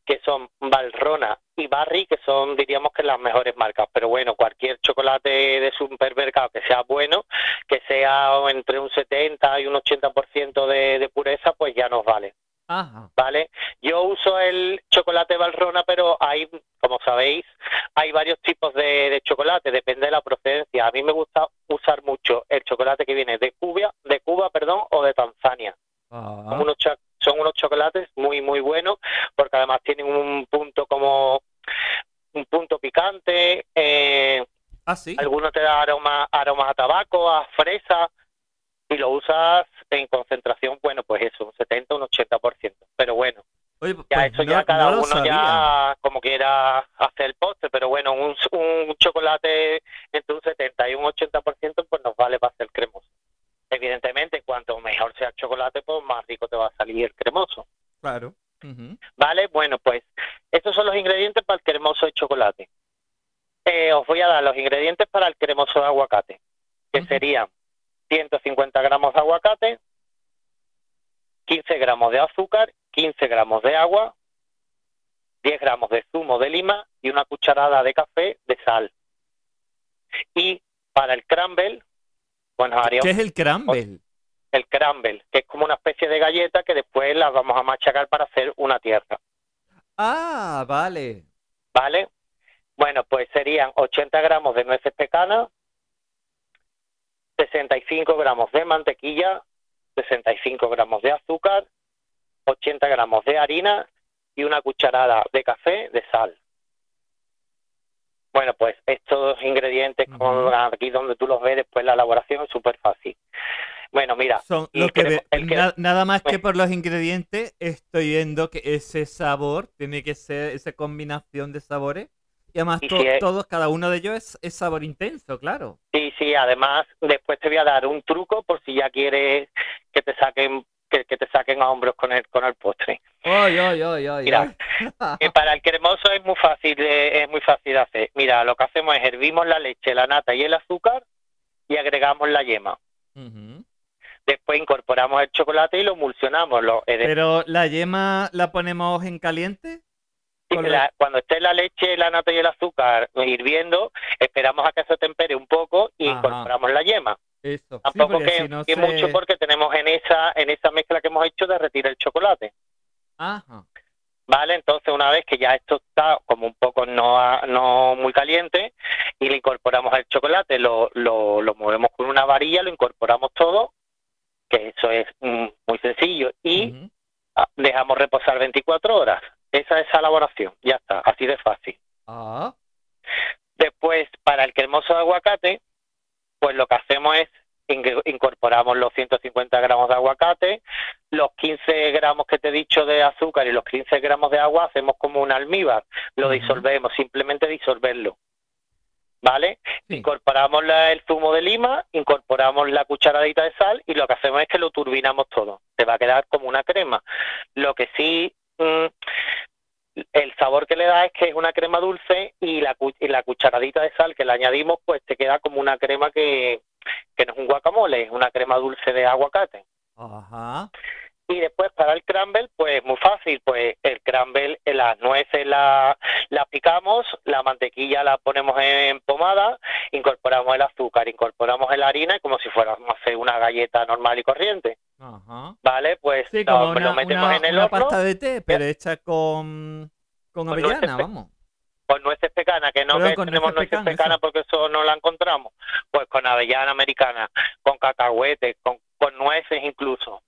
que son Valrona y Barry, que son, diríamos que las mejores marcas. Pero bueno, cualquier chocolate de supermercado que sea bueno, que sea entre un 70 y un 80% de, de pureza, pues ya nos vale. Ajá. ¿Vale? Yo uso el chocolate Valrona, pero hay, como sabéis, hay varios tipos de, de chocolate, depende de la procedencia. A mí me gusta usar mucho el chocolate que viene de Cuba, de Cuba, perdón, o de Tanzania. Son unos, cho- son unos chocolates muy, muy buenos, porque además tienen un punto como un punto picante, eh, Ah, sí. algunos te da aroma, aromas a tabaco, a fresa, y lo usas en concentración, bueno, pues eso, un 70, un 80%. Pero bueno, Oye, ya pues eso no- ya cada no uno sabía. ya como quiera hacer el postre, pero bueno, un, un chocolate entre un 70 y un 80% pues nos vale para hacer cremoso. Evidentemente, cuanto mejor sea el chocolate, pues más rico te va a salir el cremoso. Claro. ¿Vale? Bueno, pues estos son los ingredientes para el cremoso de chocolate. Eh, os voy a dar los ingredientes para el cremoso de aguacate, que serían 150 gramos de aguacate, 15 gramos de azúcar, 15 gramos de agua, 10 gramos de zumo de lima y una cucharada de café de sal. Y para el crumble, bueno, haría ¿Qué es el crumble? el crumble, que es como una especie de galleta que después las vamos a machacar para hacer una tierra. Ah, vale. ¿Vale? Bueno, pues serían 80 gramos de nueces pecanas, 65 gramos de mantequilla, 65 gramos de azúcar, 80 gramos de harina y una cucharada de café de sal. Bueno, pues estos ingredientes, con aquí donde tú los ves, después la elaboración es súper fácil. Bueno, mira, Son y lo el que ve- el que- na- nada más que por los ingredientes estoy viendo que ese sabor tiene que ser esa combinación de sabores y además Y to- si es- todos cada uno de ellos es, es sabor intenso, claro. Sí, sí, además después te voy a dar un truco por si ya quieres que te saquen que, que te saquen a hombros con el con el postre. Ay, ay, ay, ay, Mira. Que para el cremoso es muy fácil de, es muy fácil de hacer. Mira, lo que hacemos es hervimos la leche, la nata y el azúcar y agregamos la yema. Ujú. Después incorporamos el chocolate y lo emulsionamos. Lo, decir, Pero la yema la ponemos en caliente. Sí, la- cuando esté la leche, la nata y el azúcar hirviendo, esperamos a que se tempere un poco y Ajá. incorporamos la yema. Eso. Sí, Tampoco porque que, si no que se- mucho porque tenemos en esa en esa mezcla que hemos hecho derretir el chocolate. Ajá. ¿Vale? Entonces, una vez que ya esto está como un poco no, no muy caliente y le incorporamos el chocolate, lo, lo, lo movemos con una varilla, lo incorporamos todo, que eso es mm, muy sencillo, y dejamos reposar 24 horas. Esa es la elaboración, ya está, así de fácil. Ah, Después, para el cremoso de aguacate, pues lo que hacemos es in- incorporamos los 150 gramos de aguacate, los 15 gramos que te he dicho de azúcar y los 15 gramos de agua hacemos como un almíbar, lo disolvemos, simplemente disolverlo. ¿Vale? sí. Incorporamos la- el zumo de lima, incorporamos la cucharadita de sal y lo que hacemos es que lo turbinamos todo. Te va a quedar como una crema. Lo que sí, mm, el sabor que le da es que es una crema dulce y la, y la cucharadita de sal que le añadimos, pues te queda como una crema que, que no es un guacamole, es una crema dulce de aguacate. Ajá. Y después para el crumble, pues muy fácil, pues el crumble, eh, las nueces la- las picamos, la mantequilla la ponemos en pomada, incorporamos el azúcar, incorporamos la harina y como si fuéramos a hacer una galleta normal y corriente, Ajá. ¿vale? Pues Sí, lo, como lo una, metemos una- en el una horno pasta de té, pero hecha con, con Con avellana, nueces vamos. con nueces pecanas, que no que tenemos nueces pecanas, porque eso no la encontramos, pues con avellana americana, con cacahuete, con, con nueces incluso,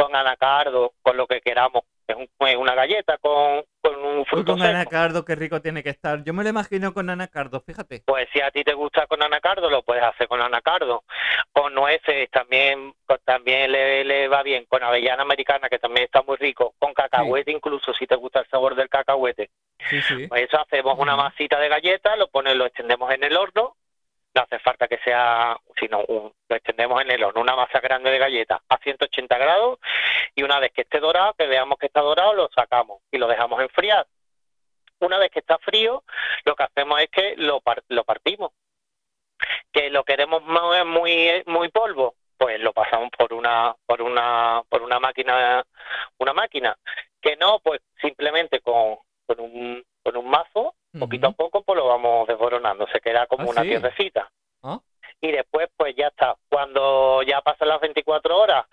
con anacardo, con lo que queramos. Es, un- es una galleta con, con un Uy, fruto con seco. anacardo, qué rico tiene que estar. Yo me lo imagino con anacardo, fíjate. Pues si a ti te gusta con anacardo, lo puedes hacer con anacardo. Con nueces también con- también le, le va bien. Con avellana americana, que también está muy rico. Con cacahuete incluso, si te gusta el sabor del cacahuete. Sí, sí. Pues eso hacemos una masita de galleta, lo pone, lo extendemos en el horno. No hace falta que sea, sino un- lo extendemos en el horno, una masa grande de galleta a 180 grados y una vez que esté dorado, que veamos que está dorado, lo sacamos y lo dejamos enfriar. Una vez que está frío, lo que hacemos es que lo, par- lo partimos. Que lo queremos muy, muy, muy polvo, pues lo pasamos por una, por una, por una máquina, una máquina. Que no, pues simplemente con, con un, con un mazo, poquito a poco, lo vamos desboronando. Se queda como Ah, una sí. piedrecita. Ah. Y después, pues ya está. Cuando ya pasan las 24 horas,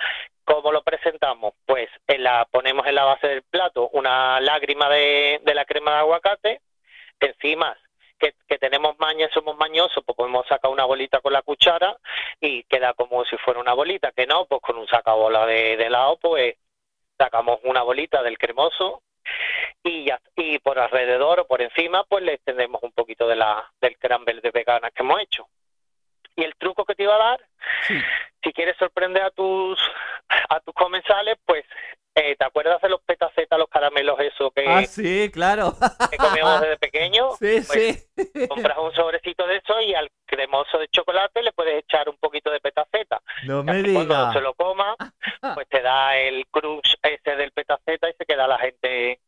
¿cómo lo presentamos? Pues en la, ponemos en la base del plato una lágrima de, de la crema de aguacate, encima que, que tenemos maña, somos mañosos, pues podemos sacar una bolita con la cuchara y queda como si fuera una bolita, que no, pues con un sacabola de, de helado, pues sacamos una bolita del cremoso y ya y por alrededor o por encima pues le extendemos un poquito de la del crumble de veganas que hemos hecho y el truco que te iba a dar Sí. si quieres sorprender a tus a tus comensales pues eh, ¿te acuerdas de los petacetas, los caramelos esos que, Ah, sí, claro. que comíamos desde pequeño? Sí, Pues, sí. compras un sobrecito de eso y al cremoso de chocolate le puedes echar un poquito de petaceta. No me así cuando digas. se lo coma, pues te da el crunch ese del petaceta y se queda la gente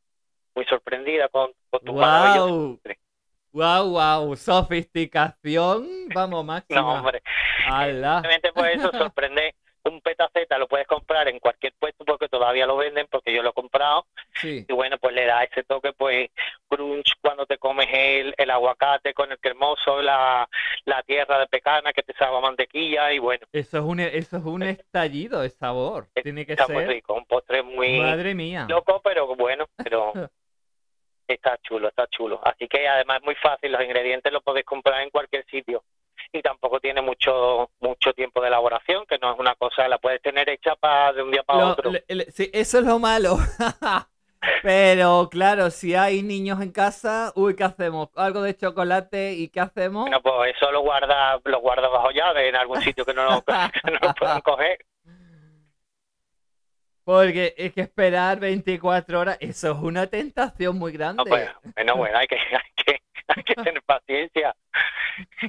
muy sorprendida con, con tu Wow. Wow, wow. Sofisticación. Vamos, máxima. No, hombre. Simplemente pues eso sorprende. Un petaceta lo puedes comprar en cualquier puesto porque todavía lo venden, porque yo lo he comprado. Sí. Y bueno, pues le da ese toque, pues, crunch cuando te comes el, el aguacate con el cremoso, la, la tierra de pecana que te sabe a mantequilla. Y bueno, Eso es un, eso es un estallido de sabor. Tiene que está muy ser. rico. Un postre muy Madre mía. loco, pero bueno, pero está chulo, está chulo. Así que además es muy fácil, los ingredientes los podéis comprar en cualquier sitio. Y tampoco tiene mucho mucho tiempo de elaboración, que no es una cosa, la puedes tener hecha para de un día para Lo- otro. le- le- sí, eso es lo malo. Pero claro, si hay niños en casa, uy, ¿qué hacemos? Algo de chocolate y ¿qué hacemos? Bueno, pues eso lo guarda, lo guarda bajo llave en algún sitio que no lo, que no lo puedan coger. Porque es que esperar 24 horas, eso es una tentación muy grande. No, pues, bueno, bueno, hay que, hay que, hay que tener paciencia.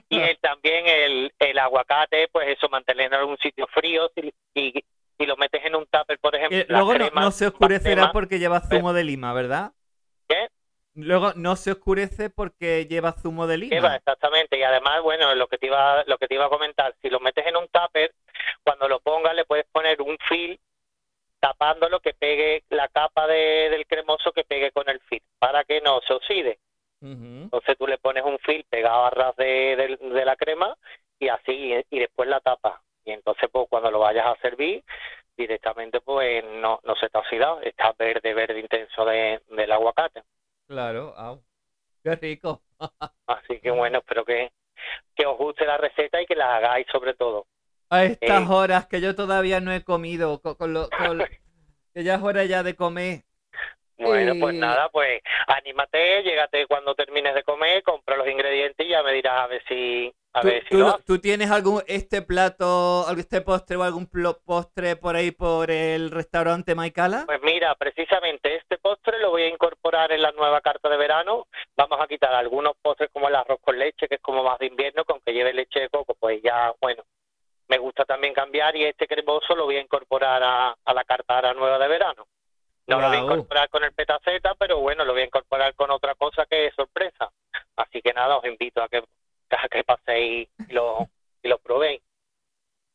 Y el, también el, el aguacate, pues eso, mantenerlo en algún sitio frío y, y, y lo metes en un tupper, por ejemplo. Eh, la luego no, crema, no se oscurecerá crema, porque lleva zumo de lima, ¿verdad? ¿Qué? Luego no se oscurece porque lleva zumo de lima. Lleva, exactamente. Y además, bueno, lo que te iba, lo que te iba a comentar, si lo metes en un tupper, cuando lo pongas le puedes poner un fil tapándolo que pegue la capa de, del cremoso que pegue con el fil, para que no se oxide. Entonces tú le pones un film pegado a ras de, de- de la crema y así, y después la tapas. Y entonces, pues cuando lo vayas a servir, directamente pues no, no se te ha oxidado, está verde, verde intenso de, del aguacate. Claro. Qué rico. Así que bueno, espero que, que os guste la receta y que la hagáis sobre todo. A estas Eh. horas que yo todavía no he comido, con, con lo, con lo- que ya es hora ya de comer. Bueno, pues Y- nada, pues anímate, llégate cuando termines de comer, compra los ingredientes y ya me dirás a ver si, a ¿Tú, ver si tú lo tienes algún este plato, este postre o algún postre por ahí por el restaurante Maicala? Pues mira, precisamente este postre lo voy a incorporar en la nueva carta de verano. Vamos a quitar algunos postres como el arroz con leche, que es como más de invierno, con que lleve leche de coco, pues ya, bueno, me gusta también cambiar y este cremoso lo voy a incorporar a, a la carta nueva de verano. No lo voy a incorporar con el petaceta, pero bueno, lo voy a incorporar con otra cosa que es sorpresa. Así que nada, os invito a que, a que paséis y lo, y lo probéis.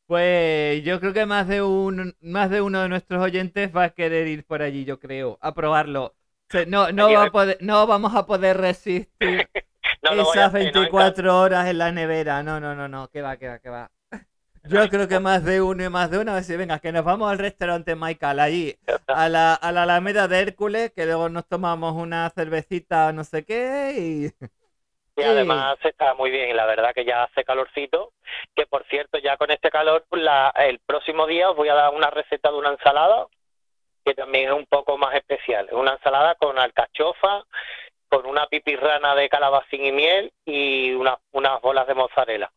Pues yo creo que más de un, más de uno de nuestros oyentes va a querer ir por allí, yo creo, a probarlo. No, no, va a poder, no vamos a poder resistir No esas hacer, ¿no? 24 horas en la nevera. No, no, no, no, que va, que va, que va. Yo creo que más de uno y más de uno va a decir, venga, que nos vamos al restaurante Michael, allí, a la, a la Alameda de Hércules, que luego nos tomamos una cervecita no sé qué y... Y además está muy bien, la verdad que ya hace calorcito, que por cierto ya con este calor, la, el próximo día os voy a dar una receta de una ensalada que también es un poco más especial. Es una ensalada con alcachofa, con una pipirrana de calabacín y miel y una- unas bolas de mozzarella.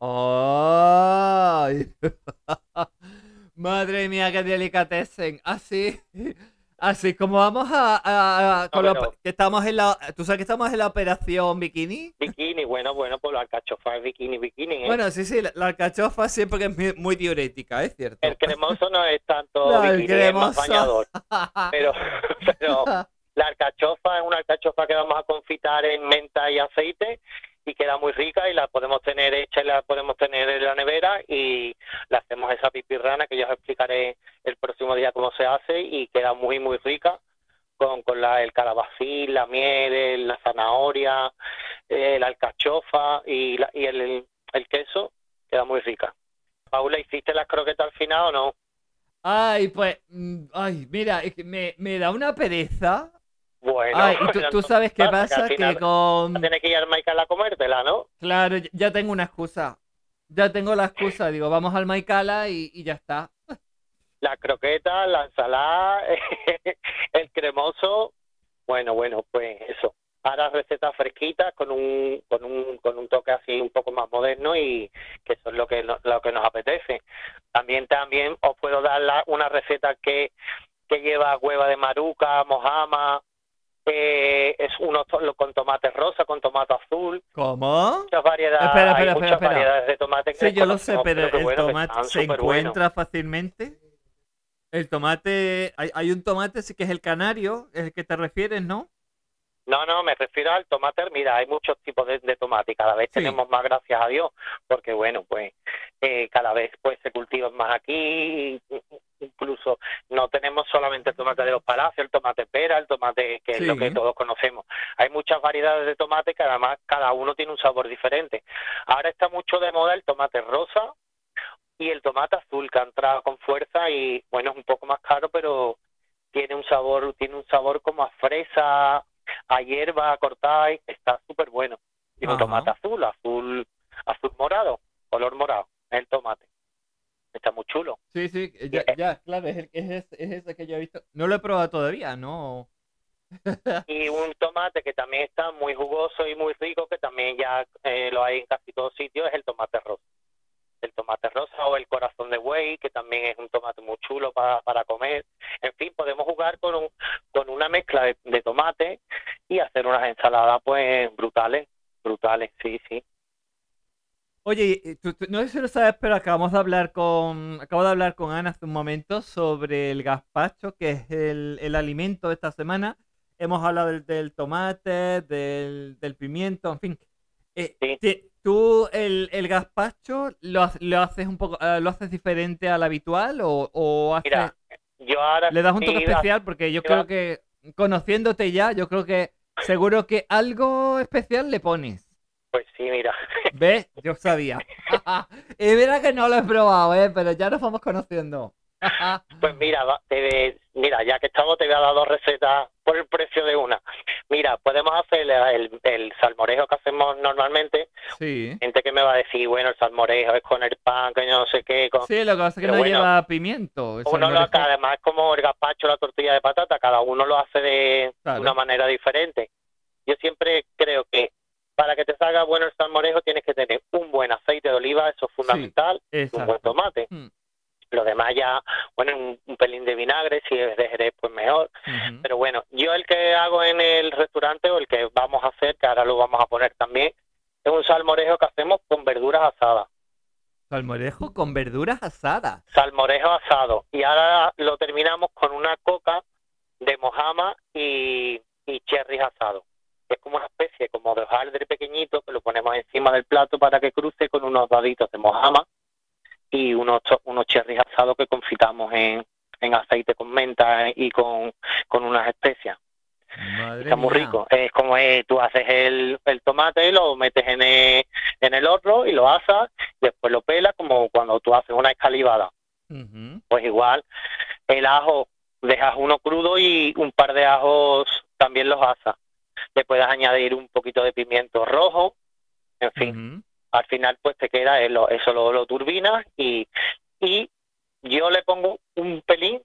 ¡Ay! Madre mía, qué delicatessen. Así, así como vamos a, a- a- con No, la- pero- que estamos en la, tú sabes que estamos en la operación bikini. Bikini, bueno, bueno, pues la alcachofa es bikini, bikini. ¿eh? Bueno, sí, sí, la, la alcachofa siempre que es muy, muy diurética, es cierto. el cremoso no es tanto No, el bikini, es más cremoso. bañador. Pero, pero la alcachofa es una alcachofa que vamos a confitar en menta y aceite y queda muy rica y la podemos tener hecha y la podemos tener en la nevera y le hacemos esa pipirrana que yo os explicaré el próximo día cómo se hace y queda muy muy rica con, con la, el calabacín, la miel, la zanahoria, eh, la alcachofa y, la- y el, el, queso, queda muy rica. Paula, ¿hiciste las croquetas al final o no? Ay, pues, mm, ay, mira, me, me da una pereza. Bueno, Ay, tú, sabes qué pasa, que con... Tienes que ir al Michael a comértela, ¿no? Claro, ya- tengo una excusa. Ya tengo la excusa, digo, vamos al Maicala y, y ya está. La croqueta, la ensalada, el cremoso. Bueno, bueno, pues eso. Ahora recetas fresquitas con un, con un, con un toque así un poco más moderno y que eso es lo que, lo que nos apetece. También, también os puedo dar la- una receta que, que lleva hueva de maruca, mojama, eh, es uno con tomate rosa, con tomate azul, ¿Cómo? muchas variedades, Espera, espera, hay espera, muchas espera. variedades de tomate Sí, yo lo sé, pero que el bueno, tomate se encuentra fácilmente. El tomate, hay, hay un tomate sí que es el canario, es el que te refieres, ¿no? No, no, me refiero al tomate. Mira, hay muchos tipos de, de tomate y cada vez Sí. tenemos más, gracias a Dios, porque bueno, pues eh, cada vez pues se cultivan más aquí. Incluso no tenemos solamente el tomate de los palacios, el tomate pera, el tomate que es lo que todos conocemos. Hay muchas variedades de tomate que además cada uno tiene un sabor diferente. Ahora está mucho de moda el tomate rosa y el tomate azul que ha entrado con fuerza y bueno, es un poco más caro, pero tiene un sabor, tiene un sabor como a fresa, a hierba cortada y está súper bueno. Y un tomate azul, azul, azul morado, color morado, el tomate. Está muy chulo. Sí, sí, ya, ya, claro, es, el- es, es ese que yo he visto. No lo he probado todavía, no. Y un tomate que también está muy jugoso y muy rico, que también ya eh, lo hay en casi todos sitios, es el tomate rosa. El tomate rosa o el corazón de buey, que también es un tomate muy chulo para, para comer. En fin, podemos jugar con, un, con una mezcla de, de tomate y hacer unas ensaladas pues brutales, brutales, sí, sí. Oye, tú- tú- no sé si lo sabes, pero acabamos de hablar con, acabo de hablar con Ana hace un momento sobre el gazpacho, que es el, el alimento de esta semana. Hemos hablado del, del tomate, del, del pimiento, en fin. Eh, Sí. ¿Tú el, el gazpacho lo, lo haces un poco, eh, lo haces diferente al habitual o, o haces- Mira, yo ahora le das un toque sí, especial? Porque yo creo que, conociéndote ya, yo creo que seguro que algo especial le pones. Pues sí, mira. ¿Ves? Yo sabía. y mira que no lo he probado, ¿eh? Pero ya nos vamos conociendo. Pues mira, te- mira, ya que estamos te voy a dar dos recetas por el precio de una. Mira, podemos hacer el, el salmorejo que hacemos normalmente. sí. Gente que me va a decir, bueno, el salmorejo es con el pan, que yo no sé qué. Con... Sí, lo que pasa es que Pero no bueno, lleva pimiento. Uno lo hace, además, como el gazpacho, la tortilla de patata, cada uno lo hace de Claro. una manera diferente. Yo siempre creo que para que te salga bueno el salmorejo tienes que tener un buen aceite de oliva, eso es fundamental, un buen tomate. Mm. Lo demás ya, bueno, un, un pelín de vinagre, si es de Jerez, pues mejor. Pero bueno, yo el que hago en el restaurante o el que vamos a hacer, que ahora lo vamos a poner también, es un salmorejo que hacemos con verduras asadas. Salmorejo con verduras asadas. Salmorejo asado. Y ahora lo terminamos con una coca de mojama y, y cherries asados. Es como una especie como de hojaldre pequeñito que lo ponemos encima del plato para que cruce con unos daditos de mojama y unos, unos cherries asados que confitamos en, en aceite con menta y con, con unas especias. Madre Está muy mía. rico. Es como eh, tú haces el, el tomate, lo metes en el, en el horno y lo asas, después lo pelas como cuando tú haces una escalivada. Pues igual, el ajo, dejas uno crudo y un par de ajos también los asas. Le puedes añadir un poquito de pimiento rojo, en fin. Al final pues te queda eso, eso lo, lo turbinas y, y yo le pongo un pelín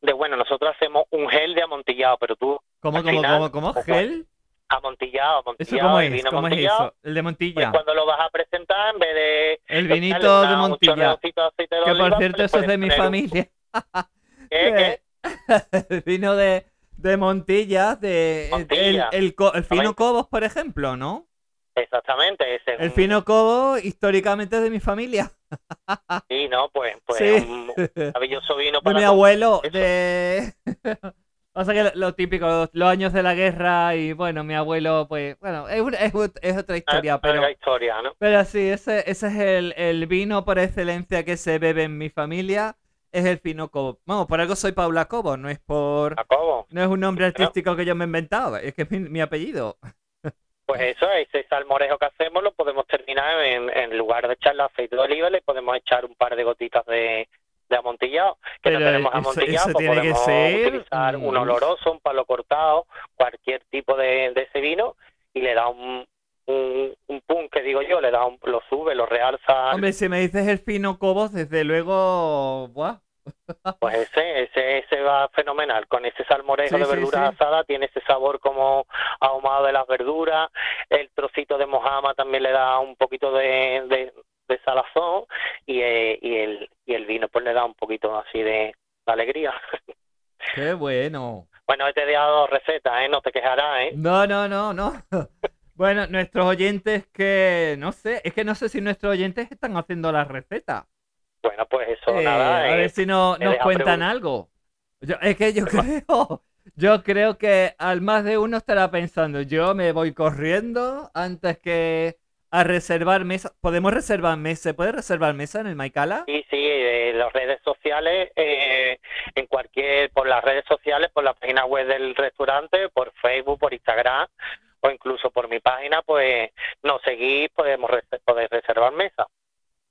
de, bueno, nosotros hacemos un gel de amontillado, pero tú ¿Cómo, Al cómo, final, cómo, cómo? ¿Gel? amontillado, ¿Eso amontillado, cómo el es? vino ¿Cómo es amontillado, eso? El de pues Montilla. cuando lo vas a presentar, en vez de El vinito de una- Montilla. de Que por oliva, cierto, pues eso es de mi un- familia. ¿Qué, qué? El vino de, de Montilla, de el- Montilla. El, el el fino. Cobos, por ejemplo, ¿no? Exactamente, ese es El fino Cobo históricamente es de mi familia. Sí, no, pues, pues Sí. un maravilloso vino De para mi todo. abuelo, eso. de... O sea que lo, lo típico, los, los años de la guerra y bueno, mi abuelo, pues, bueno, es, una- es, ot- es otra historia, Ah, pero, historia, ¿no? pero sí, ese, ese es el, el vino por excelencia que se bebe en mi familia, es el fino Cobo. Vamos, por algo soy Paula Cobo, no es por... Jacobo, No es un nombre artístico que yo me he inventado, es que es mi, mi apellido. Pues eso, ese salmorejo que hacemos lo podemos terminar en, en lugar de echarle aceite de oliva, le podemos echar un par de gotitas de, de amontillado. Que Pero no tenemos eso- amontillado, eso pues tiene que podemos ser, utilizar un oloroso, un palo cortado, cualquier tipo de, de ese vino y le da un, un, un pum, que digo yo, le da un, lo sube, lo realza. Hombre, si me dices el fino Cobos, desde luego, buah, Pues ese, ese, ese va fenomenal. Con ese salmorejo Sí, de sí, verduras sí. asadas tiene ese sabor como ahumado de las verduras. El trocito de mojama también le da un poquito de, de, de salazón y, eh, y, el, y el vino pues le da un poquito así de, de alegría. qué bueno. Bueno, te he dado dos recetas, ¿eh? No te quejarás, ¿eh? No, no, no, no. Bueno, nuestros oyentes que, no sé, es que no sé si nuestros oyentes están haciendo la receta. Bueno, pues eso Eh, nada. a eh, ver si no, nos cuentan algo. Yo- es que yo creo, yo creo que al más de uno estará pensando, yo me voy corriendo antes que a reservar mesa. ¿Podemos reservar mesa? ¿Se puede reservar mesa en el Maicala? Sí, sí, eh, las redes sociales, eh, en cualquier, por las redes sociales, por la página web del restaurante, por Facebook, por Instagram o incluso por mi página, pues nos seguís, podemos res- poder reservar mesa.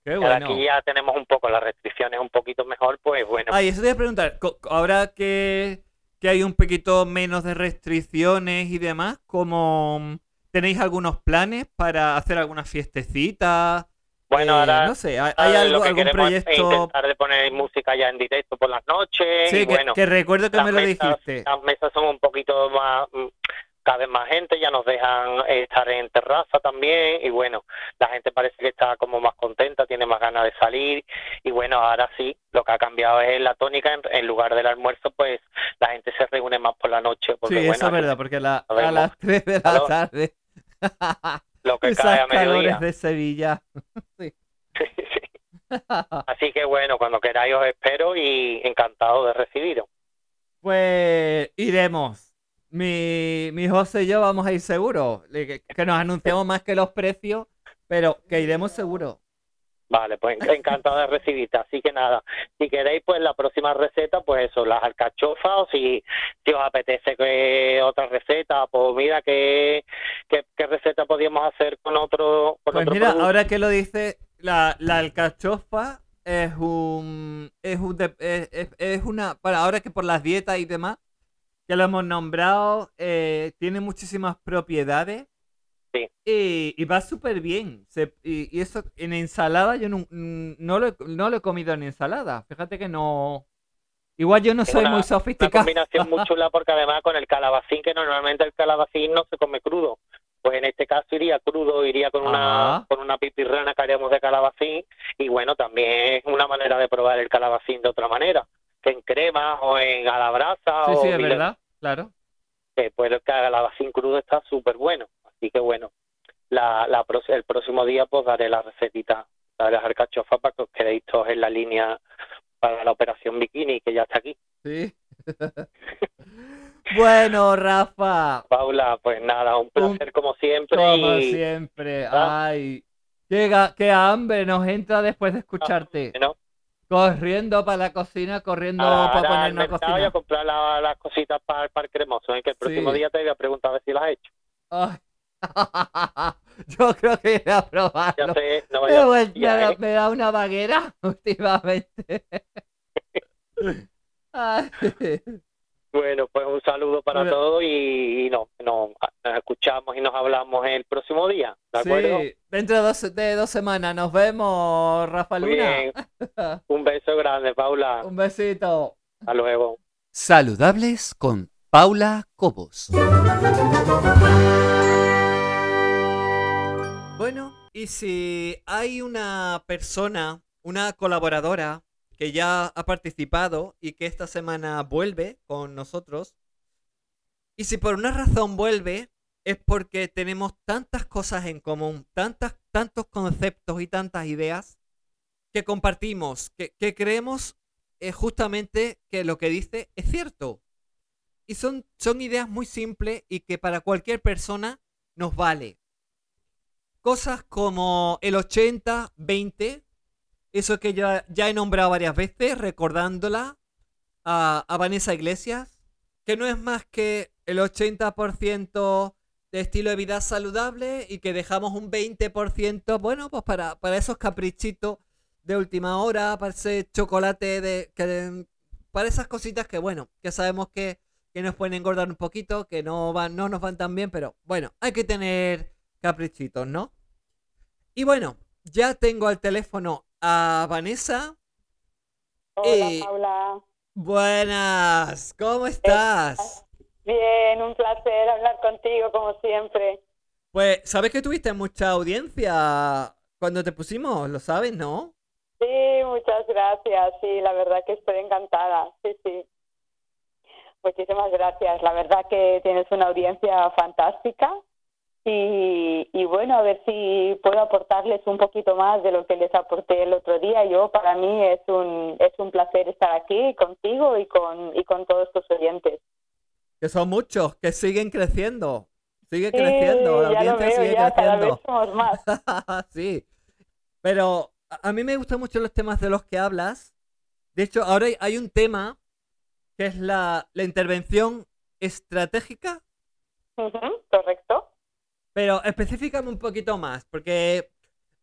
Qué Ahora bueno. aquí ya tenemos un poco las restricciones un poquito mejor, pues bueno, Ah, y eso te voy a preguntar, ahora que, que hay un poquito menos de restricciones y demás, como ¿tenéis algunos planes para hacer alguna fiestecita? bueno, Eh, ahora no sé, ¿hay, hay algo, lo que algún queremos es proyecto? intentar de poner música ya en directo por las noches Sí, y que, bueno, que recuerdo que me lo mesas- dijiste. las mesas son un poquito más, mm, cada vez más gente, ya nos dejan estar en terraza también y bueno, la gente parece que está como más contenta, tiene más ganas de salir y bueno, ahora sí, lo que ha cambiado es la tónica, en, en lugar del almuerzo, pues la gente se reúne más por la noche, porque Sí, bueno, eso es verdad, porque a, la- a las 3 de la tarde, lo que cae esas a mediodía. de Sevilla. Sí. Así que bueno, cuando queráis os espero y encantado de recibiros. Pues iremos. Mi, mi José y yo vamos a ir seguro. Le- Que, que nos anunciamos más que los precios, pero que iremos seguro. Vale, pues encantado de recibirte. Así que nada, si queréis, pues la próxima receta, pues eso, las alcachofas, o si, si os apetece que otra receta, pues mira qué, qué, qué receta podríamos hacer con otro. Con Pues otro mira, producto. ahora que lo dice, la, la alcachofa es un. Es, un es- es una. Para ahora que por las dietas y demás, que lo hemos nombrado, eh, tiene muchísimas propiedades. Sí. Y, y va súper bien. Se- y, y eso en ensalada yo no, no, lo, he- no lo he comido en ensalada. Fíjate que no. Igual yo no soy una- muy Una sofisticado. combinación muy chula porque además con el calabacín, que normalmente el calabacín no se come crudo. Pues en este caso iría crudo, iría con una, Ah. con una pipirrana que haríamos de calabacín. Y bueno, también es una manera de probar el calabacín de otra manera. Que en crema o en a la brasa Sí, o sí, es verdad. Claro. que pues el calabacín crudo está súper bueno. Así que bueno, la, el próximo día pues daré la recetita de las alcachofas para que os quedéis todos en la línea para la operación bikini que ya está aquí. Sí. bueno, Rafa. Paula, pues nada, un placer como siempre Como y siempre. ¿Ah? Ay. Llega, qué hambre nos entra después de escucharte. ¿no? Corriendo para la cocina, corriendo Ahora, para ponernos a mercado y a cocinar. comprar la- las cositas para el cremoso, ¿eh? que el próximo Sí. día te voy a preguntar a ver si las has hecho. Ay. Yo creo que iré a Ya probarlo. sé, no Me, vaya vuel- ya, me da- ¿eh? me da una vaguera últimamente. Ay. Bueno, pues un saludo para Bueno. todos y, y no, no, nos escuchamos y nos hablamos el próximo día, ¿de acuerdo? Sí, dentro de dos, de dos semanas nos vemos, Rafa Muy Luna. bien. Un beso grande, Paula. Un besito. Hasta luego. Saludables con Paula Cobos. Bueno, y si hay una persona, una colaboradora que ya ha participado y que esta semana vuelve con nosotros, y si por una razón vuelve, es porque tenemos tantas cosas en común, tantas, tantos conceptos y tantas ideas que compartimos, que, que creemos eh, justamente que lo que dice es cierto. Y son, son ideas muy simples y que para cualquier persona nos vale. Cosas como el 80-20, eso que ya, ya he nombrado varias veces, recordándola a, Vanessa Iglesias, que no es más que el 80% de estilo de vida saludable y que dejamos un 20%, bueno, pues para, para esos caprichitos de última hora, para ese chocolate de... Que, para esas cositas que, bueno, que sabemos que, que nos pueden engordar un poquito, que no, van, no nos van tan bien, pero bueno, hay que tener caprichitos, ¿no? Y bueno, ya tengo al teléfono a Vanessa. Hola, Eh, Paula. Buenas, ¿cómo estás? Bien, un placer hablar contigo como siempre. Pues, ¿sabes que tuviste mucha audiencia cuando te pusimos? ¿Lo sabes, no? Sí, muchas gracias. Sí, la verdad que estoy encantada. Sí, sí. Muchísimas gracias. La verdad que tienes una audiencia fantástica. Y, y bueno, a ver si puedo aportarles un poquito más de lo que les aporté el otro día. Yo, para mí, es un, es un placer estar aquí contigo y con, y con todos tus oyentes. Que son muchos, que siguen creciendo. Sigue Sí, creciendo, la audiencia veo, sigue ya cada vez creciendo. más. sí. Pero a mí me gustan mucho los temas de los que hablas. De hecho, ahora hay- un tema que es la, la intervención estratégica, Ujú, Correcto. Pero específicame un poquito más, porque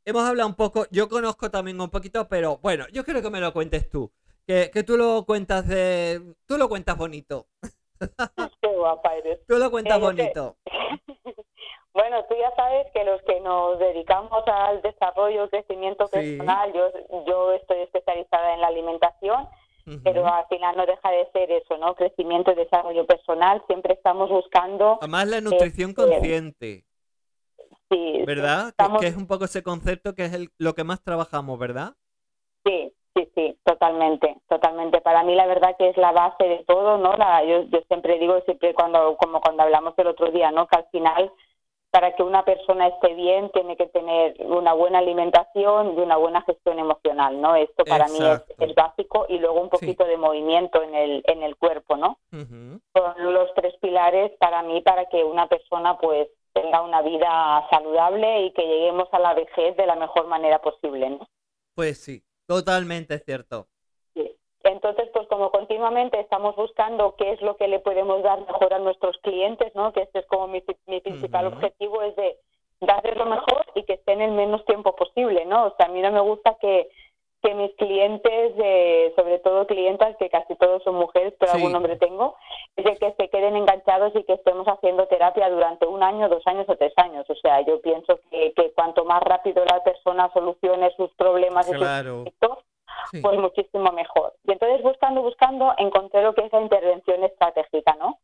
hemos hablado un poco, yo conozco también un poquito, pero bueno, yo quiero que me lo cuentes tú. Que, que tú lo cuentas de. Tú lo cuentas bonito. Qué guapa eres. Tú lo cuentas Eh, bonito. Bueno, tú ya sabes que los que nos dedicamos al desarrollo, crecimiento Sí. personal, yo, yo estoy especializada en la alimentación, pero al final no deja de ser eso, ¿no? Crecimiento y desarrollo personal. Siempre estamos buscando, Además, la nutrición Este, consciente, sí, ¿verdad? Que- estamos- Que, es un poco ese concepto que es el- lo que más trabajamos, ¿verdad? Sí, sí, sí, totalmente, totalmente. Para mí la verdad que es la base de todo, ¿no? La, yo, yo siempre digo, siempre cuando, como cuando hablamos el otro día, ¿no? Que al final, para que una persona esté bien, tiene que tener una buena alimentación y una buena gestión emocional, ¿no? Esto para mí Exacto. es, es básico y luego un poquito de movimiento en el, en el cuerpo, ¿no? Son los tres pilares para mí para que una persona pues tenga una vida saludable y que lleguemos a la vejez de la mejor manera posible, ¿no? Pues sí, totalmente cierto. Sí. Entonces, pues como continuamente estamos buscando qué es lo que le podemos dar mejor a nuestros clientes, ¿no? Que este es como mi, mi principal objetivo, es de darles lo mejor y que estén el menos tiempo posible, ¿no? O sea, a mí no me gusta que, que mis clientes, eh, sobre todo clientas, que casi todos son mujeres, pero Sí. algún hombre tengo, es de que se queden enganchados y que estemos haciendo terapia durante un año, dos años o tres años. O sea, yo pienso que, que cuanto más rápido la persona solucione sus problemas y sus Claro. conflictos, Sí. pues muchísimo mejor. Y entonces buscando, buscando, encontré lo que es la intervención estratégica, ¿no?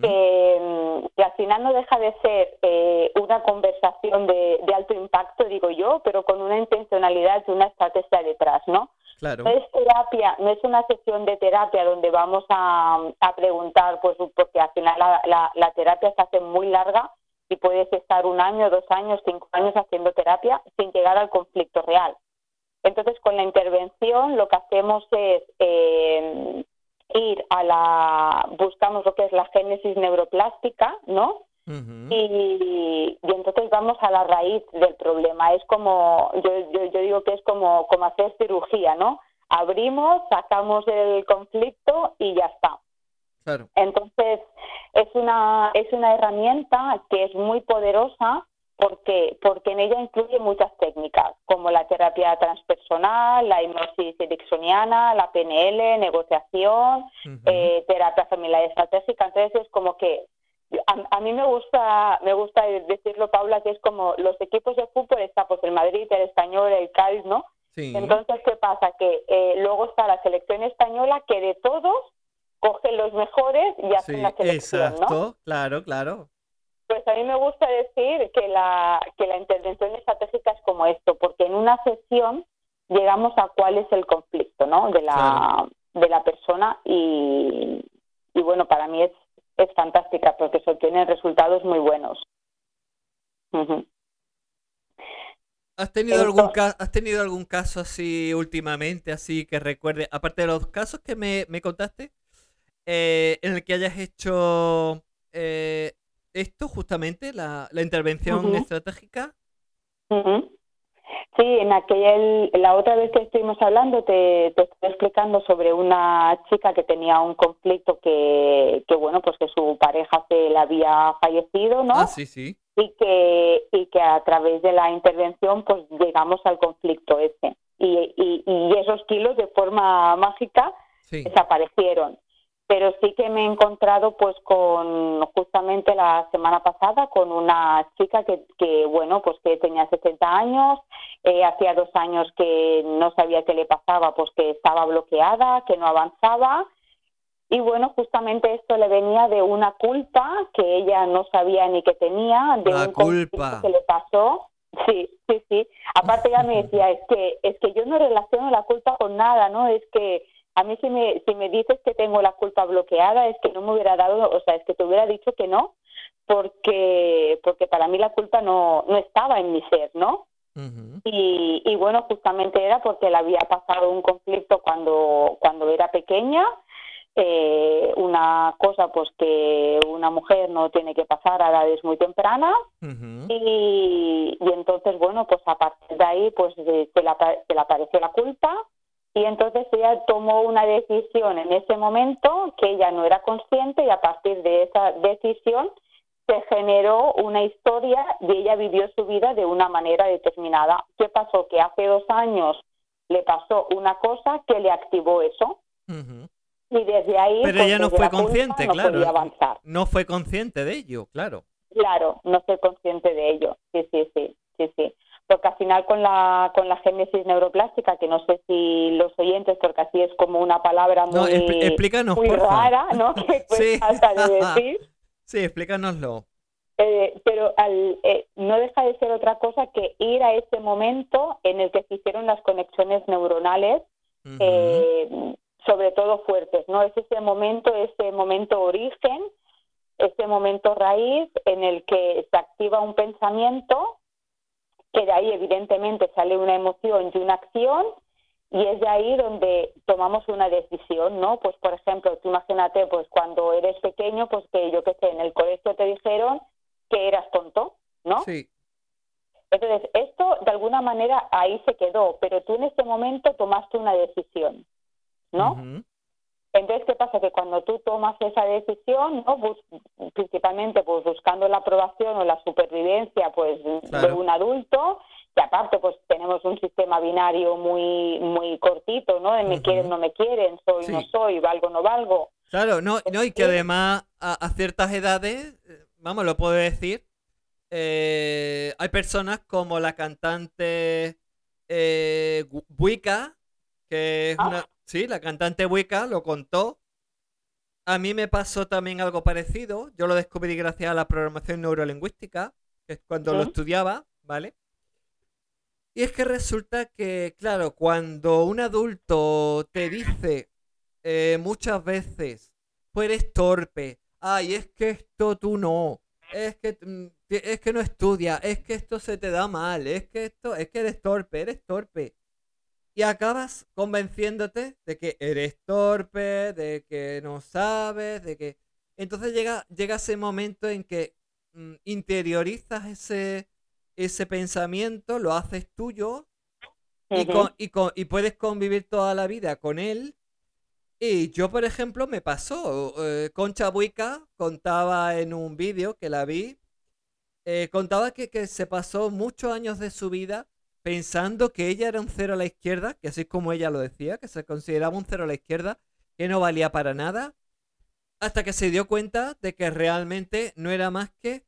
Que, mm, que al final no deja de ser eh, una conversación de, de alto impacto, digo yo, pero con una intencionalidad y una estrategia detrás, ¿no? Claro. No es terapia, no es una sesión de terapia donde vamos a, a preguntar, pues porque al final la, la, la terapia se hace muy larga y puedes estar un año, dos años, cinco años haciendo terapia sin llegar al conflicto real. Entonces, con la intervención lo que hacemos es eh, ir a la, buscamos lo que es la génesis neuroplástica, ¿no? Y, y entonces vamos a la raíz del problema. Es como, yo, yo, yo digo que es como, como hacer cirugía, ¿no? Abrimos, sacamos el conflicto y ya está. Claro. Entonces, es una, es una herramienta que es muy poderosa porque, porque en ella incluye muchas técnicas, como la terapia transpersonal, la hipnosis ericksoniana, la PNL, negociación, eh, terapia familiar estratégica. Entonces, es como que a, a mí me gusta me gusta decirlo, Paula, que es como los equipos de fútbol, está pues el Madrid, el Español, el Cádiz, ¿no? Sí. Entonces, ¿qué pasa? Que eh, luego está la selección española que de todos coge los mejores y hace Sí, una selección, ¿no? exacto. Claro, claro. Pues a mí me gusta decir que la, que la intervención estratégica es como esto, porque en una sesión llegamos a cuál es el conflicto, ¿no? De la, Claro. de la persona y, y bueno, para mí es, es fantástica porque se obtienen resultados muy buenos. Ujú. ¿Has tenido, algún ca- ¿Has tenido algún caso así últimamente, así que recuerde, aparte de los casos que me, me contaste, eh, en el que hayas hecho eh, esto justamente, la, la intervención estratégica? Sí, en aquel, la otra vez que estuvimos hablando te, te estoy explicando sobre una chica que tenía un conflicto que, que bueno, pues que su pareja se le había fallecido, ¿no? Ah, sí, sí. y que y que a través de la intervención pues llegamos al conflicto ese y, y, y esos kilos de forma mágica Sí. desaparecieron pero sí que me he encontrado pues con justamente la semana pasada con una chica que, que bueno pues que tenía 60 años eh, hacía dos años que no sabía qué le pasaba pues que estaba bloqueada que no avanzaba y bueno, justamente esto le venía de una culpa que ella no sabía ni que tenía, de La un culpa. que le pasó. Sí, sí, sí. Aparte ella me decía, es que es que yo no relaciono la culpa con nada, ¿no? Es que a mí si me si me dices que tengo la culpa bloqueada, es que no me hubiera dado, o sea, es que te hubiera dicho que no, porque porque para mí la culpa no no estaba en mi ser, ¿no? Y, y bueno justamente era porque le había pasado un conflicto cuando cuando era pequeña eh, una cosa pues que una mujer no tiene que pasar a edades muy tempranas y, y entonces bueno pues a partir de ahí pues se le, se le apareció la culpa y entonces ella tomó una decisión en ese momento que ella no era consciente y a partir de esa decisión se generó una historia y ella vivió su vida de una manera determinada. ¿Qué pasó? Que hace dos años le pasó una cosa que le activó eso y desde ahí Pero pues, ella no fue consciente, no claro. podía avanzar. No fue consciente de ello, claro. Claro, no soy consciente de ello. Sí, sí, sí, sí, sí. Porque al final con la con la génesis neuroplástica, que no sé si los oyentes, porque así es como una palabra muy, No, expl- explícanos, muy porfa. rara, ¿no? Que Sí. hasta de decir. Sí, explícanoslo. Eh, pero al, eh, no deja de ser otra cosa que ir a ese momento en el que se hicieron las conexiones neuronales, eh, sobre todo fuertes, ¿no? Es ese momento, ese momento origen, ese momento raíz en el que se activa un pensamiento, que de ahí evidentemente sale una emoción y una acción, y es de ahí donde tomamos una decisión, ¿no? Pues por ejemplo, tú imagínate, pues cuando eres pequeño, pues que yo qué sé, en el colegio te dijeron que eras tonto, ¿no? Sí. Entonces, esto de alguna manera ahí se quedó, pero tú en este momento tomaste una decisión, ¿no? Entonces, ¿qué pasa? Que cuando tú tomas esa decisión, ¿no? Bus- principalmente pues buscando la aprobación o la supervivencia pues de un adulto, que aparte pues tenemos un sistema binario muy muy cortito, ¿no? De me Ujú. quieren, no me quieren, soy, no Sí. soy, valgo, no valgo. Claro, no, no, y que además a, a ciertas edades, eh, vamos, lo puedo decir, eh, hay personas como la cantante eh, Wicca, que es Ah. una... Sí, la cantante Wicca lo contó. A mí me pasó también algo parecido. Yo lo descubrí gracias a la programación neurolingüística, que es cuando lo estudiaba, ¿vale? Y es que resulta que, claro, cuando un adulto te dice eh, muchas veces, pues eres torpe, ay, es que esto tú no, es que, mm, que- es que no estudias, es que esto se te da mal, es que esto, es que eres torpe, eres torpe. Y acabas convenciéndote de que eres torpe, de que no sabes, de que... Entonces llega, llega ese momento en que mm, interiorizas ese, ese pensamiento, lo haces tuyo y, con- y, con- y puedes convivir toda la vida con él. Y yo, por ejemplo, me pasó. eh, Concha Buica contaba en un vídeo que la vi, eh, contaba que, que se pasó muchos años de su vida pensando que ella era un cero a la izquierda, que así es como ella lo decía, que se consideraba un cero a la izquierda, que no valía para nada, hasta que se dio cuenta de que realmente no era más que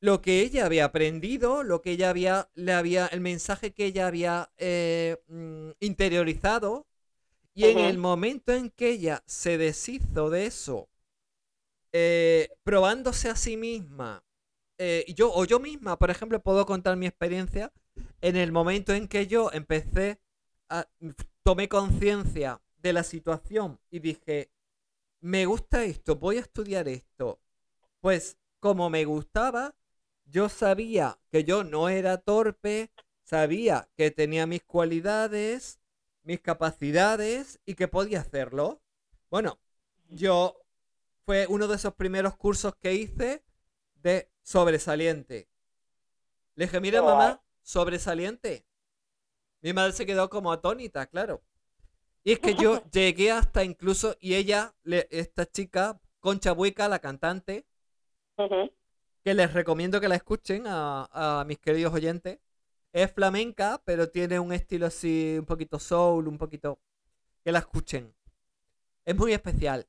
lo que ella había aprendido, lo que ella había, le había, el mensaje que ella había eh, mm, interiorizado, y en el momento en que ella se deshizo de eso, eh, probándose a sí misma, eh, yo o yo misma, por ejemplo, puedo contar mi experiencia, en el momento en que yo empecé a, tomé conciencia de la situación y dije, me gusta esto, voy a estudiar esto. Pues como me gustaba, yo sabía que yo no era torpe, sabía que tenía mis cualidades, mis capacidades y que podía hacerlo. Bueno, yo fue uno de esos primeros cursos que hice de sobresaliente. Le dije, mira mamá, sobresaliente. Mi madre se quedó como atónita, claro. Y es que yo llegué hasta incluso, y ella, le- esta chica, Concha Buica, la cantante, que les recomiendo que la escuchen a, a mis queridos oyentes. Es flamenca, pero tiene un estilo así, un poquito soul, un poquito... Que la escuchen. Es muy especial.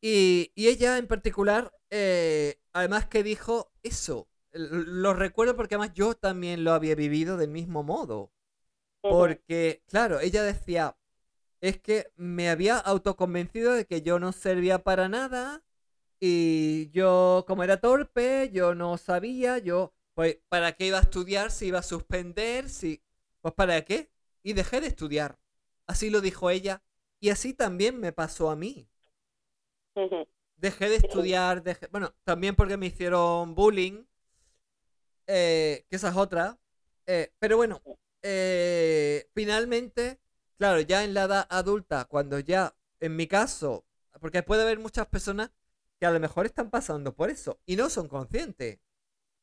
Y, y ella en particular, eh, además que dijo eso, lo recuerdo porque además yo también lo había vivido del mismo modo. Porque, claro, ella decía, es que me había autoconvencido de que yo no servía para nada y yo, como era torpe, yo no sabía, yo, pues, ¿para qué iba a estudiar si iba a suspender? Si, pues, ¿para qué? Y dejé de estudiar. Así lo dijo ella y así también me pasó a mí. Dejé de estudiar, dejé- bueno, también porque me hicieron bullying, eh, que esa es otra. eh, pero bueno, eh, finalmente, claro, ya en la edad adulta, cuando ya, en mi caso, porque puede haber muchas personas que a lo mejor están pasando por eso y no son conscientes.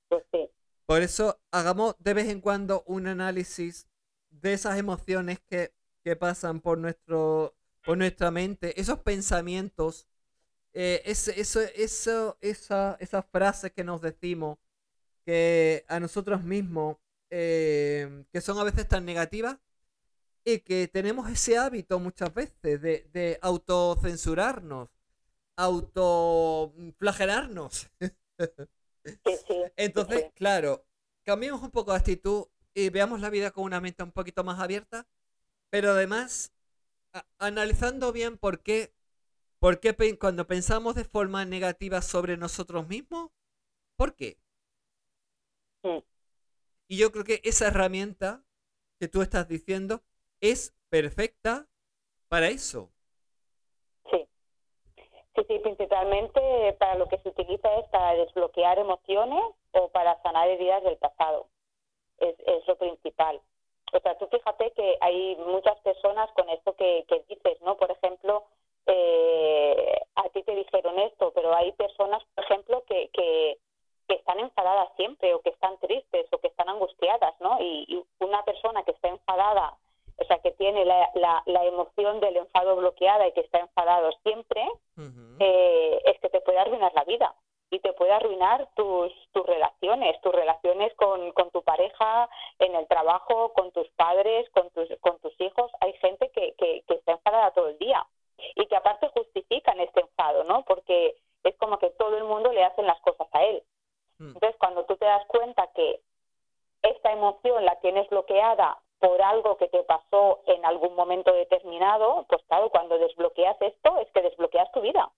Pues sí. Por eso hagamos de vez en cuando un análisis de esas emociones que, que pasan por, nuestro, por nuestra mente, esos pensamientos, eh, ese- eso, eso, esa, esas frases que nos decimos, que a nosotros mismos, eh, que son a veces tan negativas, y que tenemos ese hábito muchas veces de, de autocensurarnos, autoflagelarnos. Sí, sí. Entonces, sí. claro, cambiemos un poco de actitud y veamos la vida con una mente un poquito más abierta, pero además analizando bien por qué, por qué pe- cuando pensamos de forma negativa sobre nosotros mismos, ¿por qué? Y yo creo que esa herramienta que tú estás diciendo es perfecta para eso. Sí. Sí, sí, principalmente para lo que se utiliza es para desbloquear emociones o para sanar heridas del pasado. Es, es lo principal. O sea, tú fíjate que hay muchas personas con esto que, que dices, ¿no? Por ejemplo, eh, a ti te dijeron esto, pero hay personas, por ejemplo, que, que, que están enfadadas siempre o que están tristes o que están angustiadas ¿no? Y, y una persona que está enfadada, o sea, que tiene la, la, la emoción del enfado bloqueada y que está enfadado siempre, eh, es que te puede arruinar la vida y te puede arruinar tus, tus relaciones, tus relaciones con, con tu pareja, en el trabajo, con tus padres, con tus, con tus hijos. Hay gente que, que, que está enfadada todo el día y que aparte justifican este enfado, ¿no? Porque es como que todo el mundo le hacen las cosas a él. Mm. Entonces, cuando tú te das cuenta que esta emoción la tienes bloqueada por algo que te pasó en algún momento determinado, pues claro, cuando desbloqueas esto es que desbloqueas tu vida.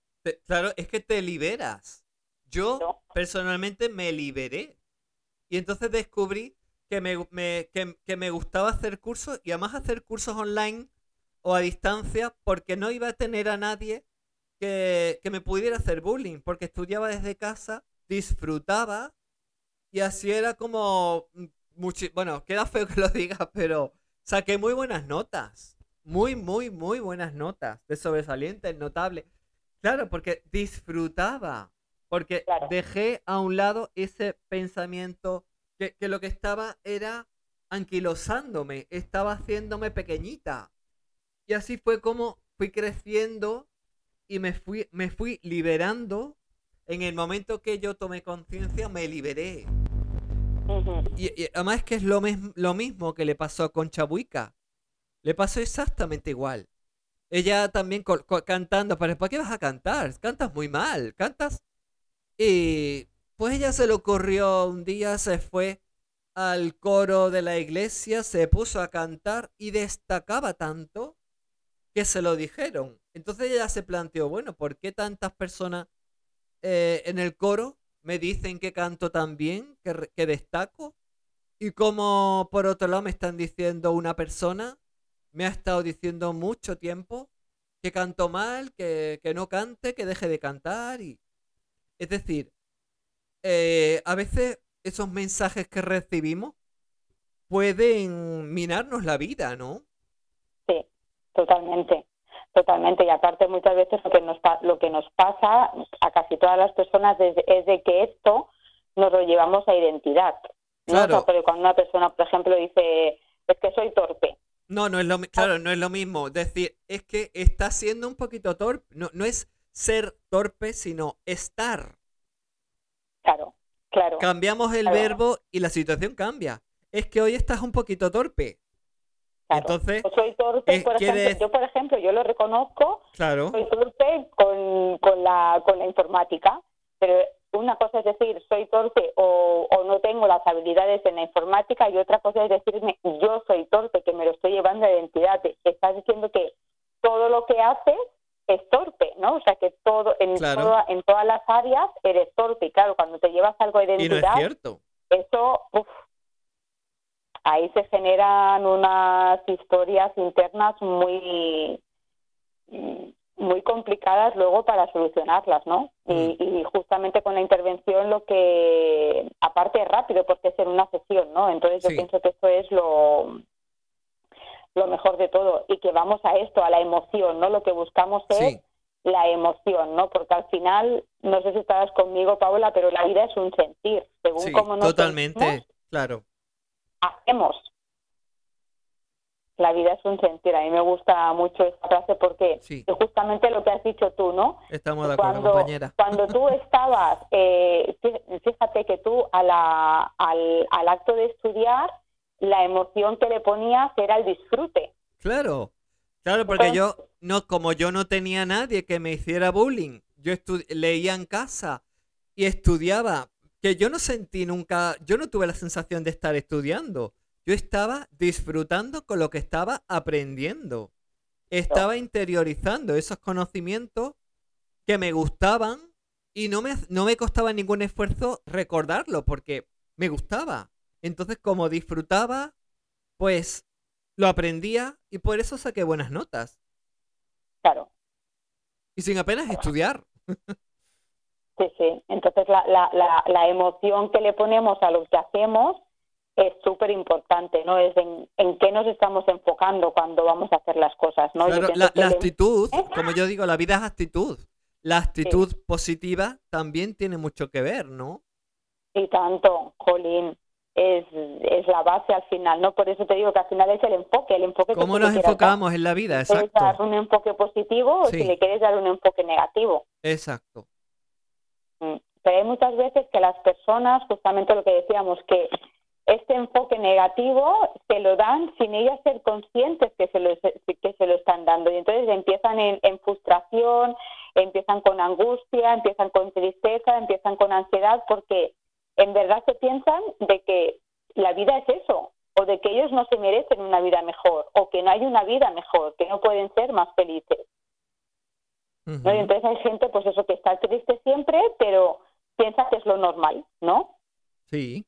Claro, es que te liberas. Yo ¿no? personalmente me liberé. Y entonces descubrí que me, me- que, que me gustaba hacer cursos y además hacer cursos online o a distancia porque no iba a tener a nadie que, que me pudiera hacer bullying porque estudiaba desde casa, disfrutaba y así era como... mm, bueno, queda feo que lo diga, pero saqué muy buenas notas. Muy, muy, muy buenas notas. De sobresaliente, notable. Claro, porque disfrutaba. Porque Claro. dejé a un lado ese pensamiento que, que lo que estaba era anquilosándome, estaba haciéndome pequeñita. Y así fue como fui creciendo y me fui, me fui liberando. En el momento que yo tomé conciencia, me liberé. Y, y además que es lo, mes- lo mismo que le pasó a Concha Buica. Le pasó exactamente igual. Ella también cantando, pero ¿para qué vas a cantar? Cantas muy mal, cantas. Y pues ella se le ocurrió un día, se fue al coro de la iglesia, se puso a cantar y destacaba tanto que se lo dijeron. Entonces ella se planteó, bueno, ¿por qué tantas personas eh, en el coro me dicen que canto tan bien, que, que destaco? Y como por otro lado me están diciendo una persona, me ha estado diciendo mucho tiempo que canto mal, que, que no cante, que deje de cantar. Y... Es decir, eh, a veces esos mensajes que recibimos pueden minarnos la vida, ¿no? Sí, totalmente, totalmente. Y aparte muchas veces lo que nos lo que nos pasa a casi todas las personas es, es de que esto nos lo llevamos a identidad. ¿no? O sea, Claro. porque cuando una persona, por ejemplo, dice es que soy torpe, No, no es lo claro, no es lo mismo. Decir, es que está siendo un poquito torpe. No, no es ser torpe, sino estar. claro, claro, Cambiamos el Claro. verbo y la situación cambia. Es que hoy estás un poquito torpe. Claro. Entonces, Yo soy torpe, por ejemplo, yo por ejemplo, yo lo reconozco, claro, soy torpe con, con la con la informática, pero una cosa es decir soy torpe o, o no tengo las habilidades en la informática y otra cosa es decirme yo soy torpe, que me lo estoy llevando a identidad. Estás diciendo que todo lo que haces es torpe, ¿no? O sea, que todo en, Claro. toda- en todas las áreas eres torpe. Y claro, cuando te llevas algo a y no es identidad, cierto. eso, uf, ahí se generan unas historias internas muy mm, muy complicadas luego para solucionarlas, ¿no? Y, y justamente con la intervención lo que, aparte es rápido porque es en una sesión, ¿no? Entonces yo Sí. pienso que esto es lo lo mejor de todo y que vamos a esto, a la emoción, ¿no? Lo que buscamos es Sí, la emoción, ¿no? Porque al final, no sé si estabas conmigo, Paula, pero la vida es un sentir. Según sí, cómo nos totalmente, sentimos, claro. Hacemos. La vida es un sentir. A mí me gusta mucho esta frase porque Sí. es justamente lo que has dicho tú, ¿no? Estamos de acuerdo, Cuando, compañera. cuando tú estabas, eh, fí- fíjate que tú a la, al, al acto de estudiar, la emoción que le ponías era el disfrute. Claro, claro, porque Entonces- yo, no, como yo no tenía nadie que me hiciera bullying, yo leía en casa y estudiaba, que yo no sentí nunca, yo no tuve la sensación de estar estudiando, yo estaba disfrutando con lo que estaba aprendiendo, estaba interiorizando esos conocimientos que me gustaban y no me, no me costaba ningún esfuerzo recordarlo porque me gustaba. Entonces, como disfrutaba, pues lo aprendía y por eso saqué buenas notas. Claro. Y sin apenas estudiar. Sí, sí. Entonces la, la, la, la emoción que le ponemos a lo que hacemos es súper importante, ¿no? Es en, en qué nos estamos enfocando cuando vamos a hacer las cosas, ¿no? Claro, la, el- actitud, como yo digo, la vida es actitud. La actitud positiva también tiene mucho que ver, ¿no? Y tanto, Jolín. es, es la base al final, ¿no? Por eso te digo que al final es el enfoque, el enfoque que ¿Cómo nos quieras enfocamos en la vida? Si quieres dar Exacto. un enfoque positivo o si le quieres dar un enfoque negativo. Exacto. Mm. Pero hay muchas veces que las personas, justamente lo que decíamos, que este enfoque negativo se lo dan sin ellas ser conscientes que se lo, que se lo están dando. Y entonces empiezan en, en frustración, empiezan con angustia, empiezan con tristeza, empiezan con ansiedad, porque en verdad se piensan de que la vida es eso, o de que ellos no se merecen una vida mejor, o que no hay una vida mejor, que no pueden ser más felices. ¿No? Y entonces hay gente, pues eso, que está triste siempre, pero piensa que es lo normal, ¿no? Sí.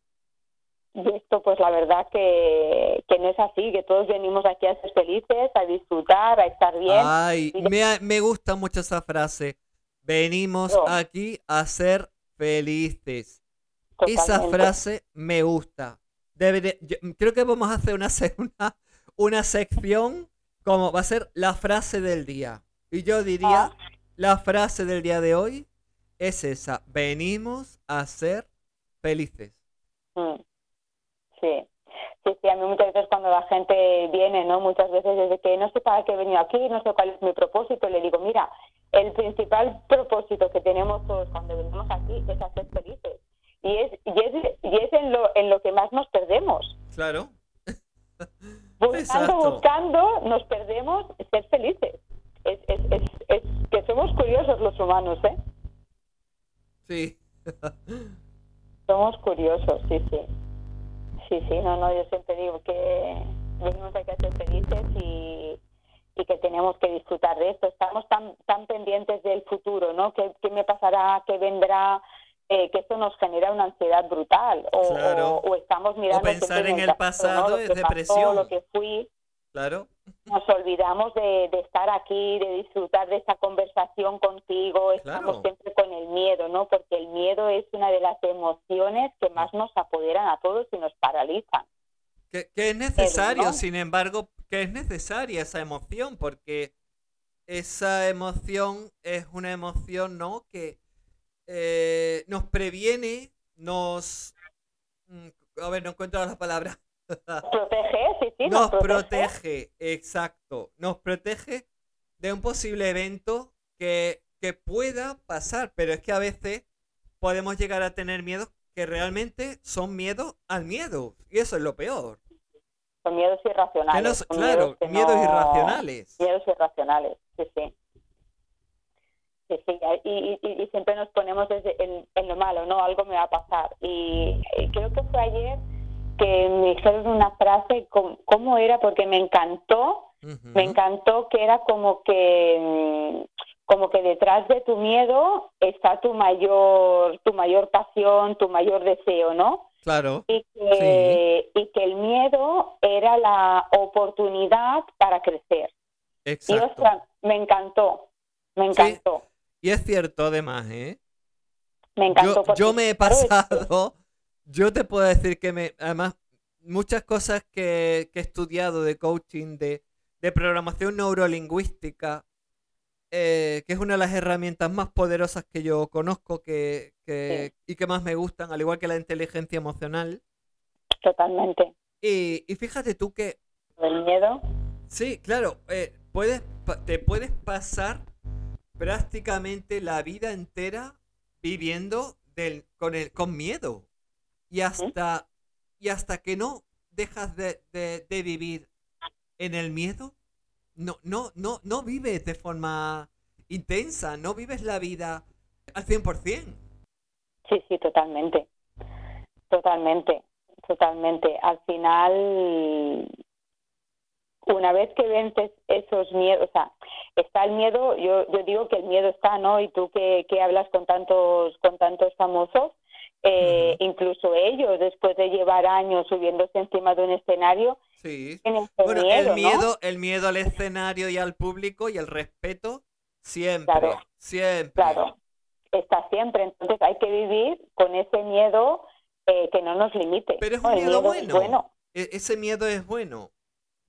Y esto, pues la verdad que, que no es así, que todos venimos aquí a ser felices, a disfrutar, a estar bien. Ay, me, me gusta mucho esa frase. Venimos Yo. aquí a ser felices. Esa totalmente. frase me gusta. Debería- yo- creo que vamos a hacer una, una, una sección como va a ser la frase del día. Y yo diría, Ah. la frase del día de hoy es esa. Venimos a ser felices. Mm. Sí. Sí, sí, a mí muchas veces cuando la gente viene, ¿no? Muchas veces desde que no sé para qué he venido aquí, no sé cuál es mi propósito, le digo, mira, el principal propósito que tenemos todos cuando venimos aquí es hacer felices. Y es, y es, y es en, lo, en lo que más nos perdemos. Claro. Buscando, Exacto. buscando, nos perdemos ser felices. Es, es, es, es que somos curiosos los humanos, ¿eh? Sí. Somos curiosos, sí, sí. Sí, sí, no, no, yo siempre digo que venimos aquí a ser felices y, y que tenemos que disfrutar de esto. Estamos tan, tan pendientes del futuro, ¿no? ¿Qué, qué me pasará? ¿Qué vendrá? Eh, que esto nos genera una ansiedad brutal. O, Claro. o, o estamos mirando pensar siempre en el pasado, es pasó, depresión. lo que fui. Claro. nos olvidamos de, de estar aquí, de disfrutar de esta conversación contigo, estamos Claro. siempre con el miedo, ¿no? Porque el miedo es una de las emociones que más nos apoderan a todos y nos paralizan. Que, que es necesario, ¿no? sin embargo, que es necesaria esa emoción, porque esa emoción es una emoción, ¿no? Que eh, nos previene, nos... mm, A ver, no encuentro la palabra. Protege, sí, sí, nos protege. protege, exacto. Nos protege de un posible evento que, que pueda pasar, pero es que a veces podemos llegar a tener miedos que realmente son miedos al miedo, y eso es lo peor. Son miedos irracionales. no- son claro, que miedos no- irracionales. Miedos irracionales, sí, sí. Sí, sí, y, y- y siempre nos ponemos desde en, en lo malo, ¿no? Algo me va a pasar. Y, y creo que fue ayer que me dijeron una frase, ¿cómo era? Porque me encantó, me encantó que era como que como que detrás de tu miedo está tu mayor tu mayor pasión, tu mayor deseo, ¿no? Claro, y que, y que el miedo era la oportunidad para crecer. Y exacto. ostras, me encantó, me encantó, Y es cierto además, ¿eh? me encantó. Yo, me he pasado, yo te puedo decir que me, además, muchas cosas que, que he estudiado de coaching, de, de programación neurolingüística, eh, que es una de las herramientas más poderosas que yo conozco que, que- y que más me gustan, al igual que la inteligencia emocional. Totalmente. Y, y fíjate tú que El miedo, Sí, claro, eh, puedes, te puedes pasar prácticamente la vida entera viviendo del, con, el, con miedo. Y hasta, y hasta que no dejas de, de- de vivir en el miedo, no, no, no, no vives de forma intensa, no vives la vida al 100%. sí, sí, totalmente, totalmente, totalmente. Al final, una vez que vences esos miedos, o sea, está el miedo, yo, yo digo que el miedo está, ¿no? Y tú que, que hablas con tantos, con tantos famosos, eh, incluso ellos, después de llevar años subiéndose encima de un escenario, Sí. Bueno, miedo, el ¿no? miedo, el miedo al escenario y al público y el respeto siempre, Claro. siempre. Claro, está siempre. Entonces hay que vivir con ese miedo eh, que no nos limite. Pero es un miedo bueno. bueno. E- ese miedo es bueno.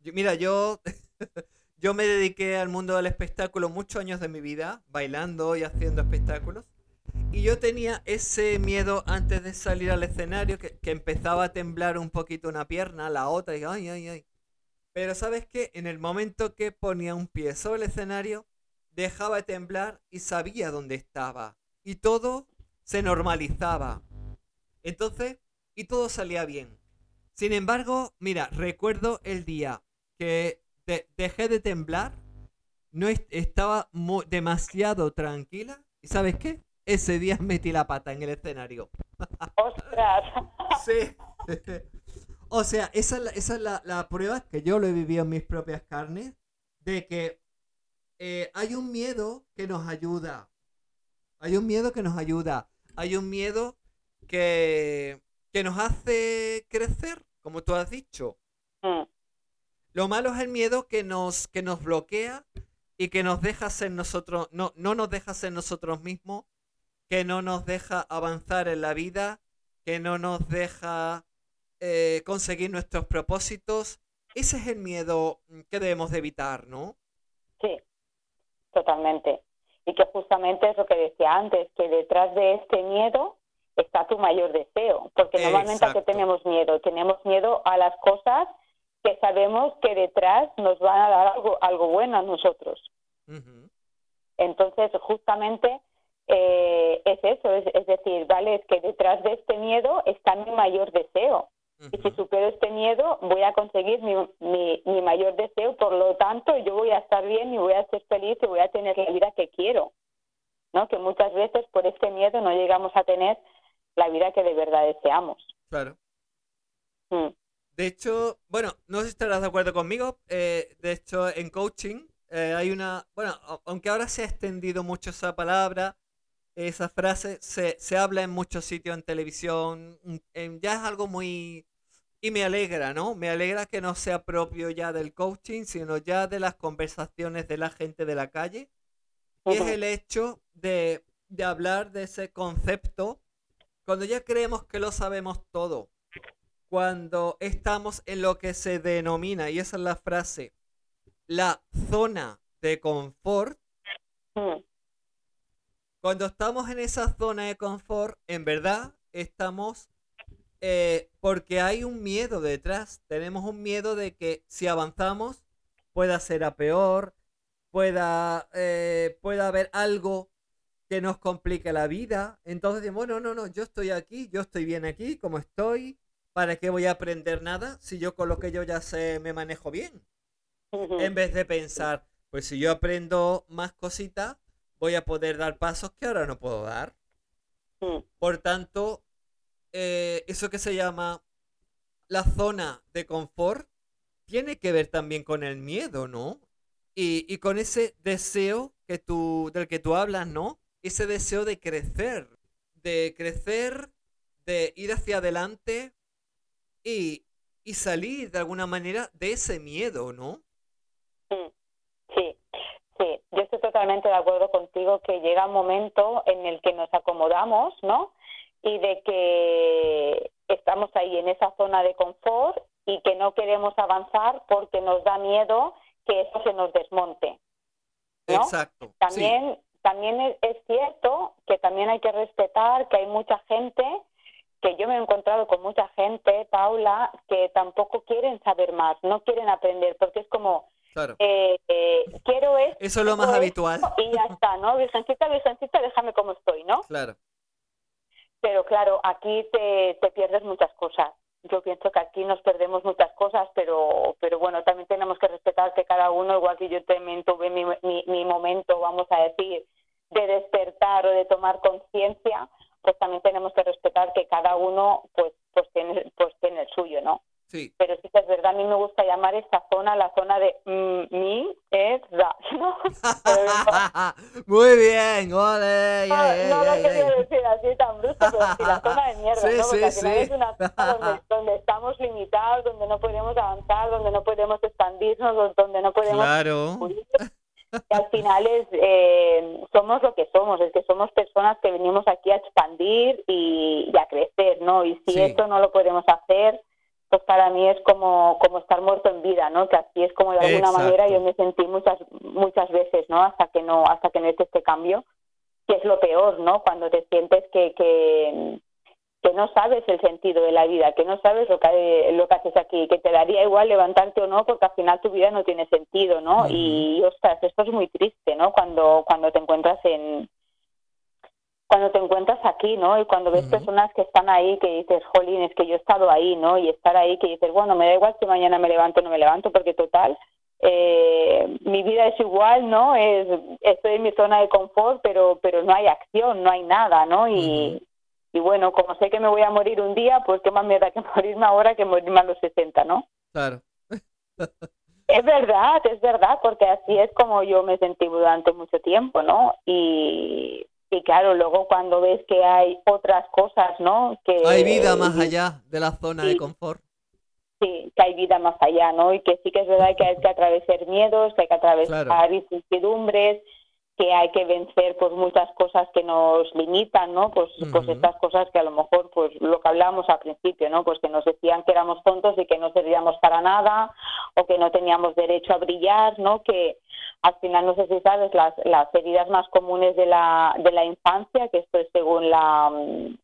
Yo- mira, yo, yo me dediqué al mundo del espectáculo muchos años de mi vida, bailando y haciendo espectáculos. Y yo tenía ese miedo antes de salir al escenario, que, que empezaba a temblar un poquito una pierna, la otra, y ay, ay, ay. Pero sabes qué, en el momento que ponía un pie sobre el escenario, dejaba de temblar y sabía dónde estaba. Y todo se normalizaba. Entonces, y todo salía bien. Sin embargo, mira, recuerdo el día que de- dejé de temblar, no est- estaba demasiado tranquila. ¿Y sabes qué? Ese día metí la pata en el escenario. Ostras. Sí. o sea, esa es, la, esa es la, la prueba que yo lo he vivido en mis propias carnes, de que eh, hay un miedo que nos ayuda. Hay un miedo que nos ayuda. Hay un miedo que, que nos hace crecer, como tú has dicho. Mm, Lo malo es el miedo que nos, que nos bloquea y que nos deja ser nosotros, no, no nos deja ser nosotros mismos, que no nos deja avanzar en la vida, que no nos deja eh, conseguir nuestros propósitos. Ese es el miedo mm, que debemos de evitar, ¿no? Sí, totalmente. Y que justamente es lo que decía antes, que detrás de este miedo está tu mayor deseo. Porque normalmente a qué tenemos miedo? Tenemos miedo a las cosas que sabemos que detrás nos van a dar algo, algo bueno a nosotros. Entonces, justamente eh, es eso, es, es decir, vale, es que detrás de este miedo está mi mayor deseo. Y si supero este miedo, voy a conseguir mi, mi, mi mayor deseo, por lo tanto, yo voy a estar bien y voy a ser feliz y voy a tener la vida que quiero. ¿No? Que muchas veces por este miedo no llegamos a tener la vida que de verdad deseamos. Claro. Mm, De hecho, bueno, no sé si estarás de acuerdo conmigo. eh, de hecho, en coaching eh, hay una, bueno, aunque ahora se ha extendido mucho esa palabra, esa frase se, se habla en muchos sitios en televisión, en- ya es algo muy... Y me alegra, ¿no? Me alegra que no sea propio ya del coaching, sino ya de las conversaciones de la gente de la calle. Y es ujú, el hecho de, de hablar de ese concepto cuando ya creemos que lo sabemos todo. Cuando estamos en lo que se denomina, y esa es la frase, la zona de confort. mm, Cuando estamos en esa zona de confort, en verdad estamos eh, porque hay un miedo detrás. Tenemos un miedo de que si avanzamos pueda ser a peor, pueda, eh, pueda haber algo que nos complique la vida. Entonces, bueno, no, no, yo estoy aquí, yo estoy bien aquí, como estoy. ¿Para qué voy a aprender nada si yo con lo que yo ya sé me manejo bien? En vez de pensar, pues si yo aprendo más cositas, voy a poder dar pasos que ahora no puedo dar. Mm, Por tanto, eh, eso que se llama la zona de confort tiene que ver también con el miedo, ¿no? Y, y con ese deseo que tú, del que tú hablas, ¿no? Ese deseo de crecer, de crecer, de ir hacia adelante y, y salir de alguna manera de ese miedo, ¿no? Mm, Sí, sí, yo estoy totalmente de acuerdo contigo que llega un momento en el que nos acomodamos, ¿no? Y de que estamos ahí en esa zona de confort y que no queremos avanzar porque nos da miedo que eso se nos desmonte. ¿no? Exacto. sí. También, también es cierto que también hay que respetar que hay mucha gente, que yo me he encontrado con mucha gente, Paula, que tampoco quieren saber más, no quieren aprender, porque es como, Claro. eh, eh, quiero esto Eso es lo más habitual. y ya está, ¿no? Virgencita, virgencita, déjame como estoy, ¿no? Claro. Pero claro, aquí te, te pierdes muchas cosas. Yo pienso que aquí nos perdemos muchas cosas, pero, pero bueno, también tenemos que respetar que cada uno, igual que yo también tuve mi, mi, mi momento, vamos a decir, de despertar o de tomar conciencia, pues también tenemos que respetar que cada uno pues pues tiene pues tiene el suyo, ¿no? Sí. Pero sí que es verdad, a mí me gusta llamar esta zona la zona de mm, mi es da, ¿no? Muy bien, ole. no, ey, no lo ey, quería ey. decir así tan brusco, pero sí, la zona de mierda, Sí, ¿no? Porque al sí, final sí. es una zona donde, donde estamos limitados, donde no podemos avanzar, donde no podemos expandirnos, donde no podemos Claro. Y al final es, eh, somos lo que somos, es que somos personas que venimos aquí a expandir y, y a crecer, ¿no? Y si esto no lo podemos hacer, pues para mí es como, como estar muerto en vida, ¿no? Que así es como de alguna Exacto. manera yo me sentí muchas muchas veces, ¿no? Hasta que no hasta que no hice este cambio que es lo peor, ¿no? Cuando te sientes que, que, que no sabes el sentido de la vida, que no sabes lo que, lo que haces aquí, que te daría igual levantarte o no, porque al final tu vida no tiene sentido, ¿no? Y, ostras, esto es muy triste, ¿no? Cuando, cuando te encuentras en, cuando te encuentras aquí, ¿no? Y cuando ves personas que están ahí, que dices, jolín, es que yo he estado ahí, ¿no? Y estar ahí, que dices, bueno, me da igual si mañana me levanto o no me levanto, porque total, eh, mi vida es igual, ¿no? Es, estoy en mi zona de confort, pero, pero no hay acción, no hay nada, ¿no? Y, y bueno, como sé que me voy a morir un día, pues qué más me da que morirme ahora que morirme a los 60, ¿no? Claro. es verdad, es verdad, porque así es como yo me sentí durante mucho tiempo, ¿no? Y y claro, luego cuando ves que hay otras cosas, ¿no? Que hay vida más allá de la zona de confort. Sí, que hay vida más allá, ¿no? Y que sí que es verdad que hay que atravesar miedos, que hay que atravesar incertidumbres, que hay que vencer pues muchas cosas que nos limitan, ¿no? Pues, pues estas cosas que a lo mejor, pues lo que hablábamos al principio, ¿no? Pues que nos decían que éramos tontos y que no servíamos para nada, o que no teníamos derecho a brillar, ¿no? Que al final, no sé si sabes, las, las heridas más comunes de la, de la infancia, que esto es según la... Mm,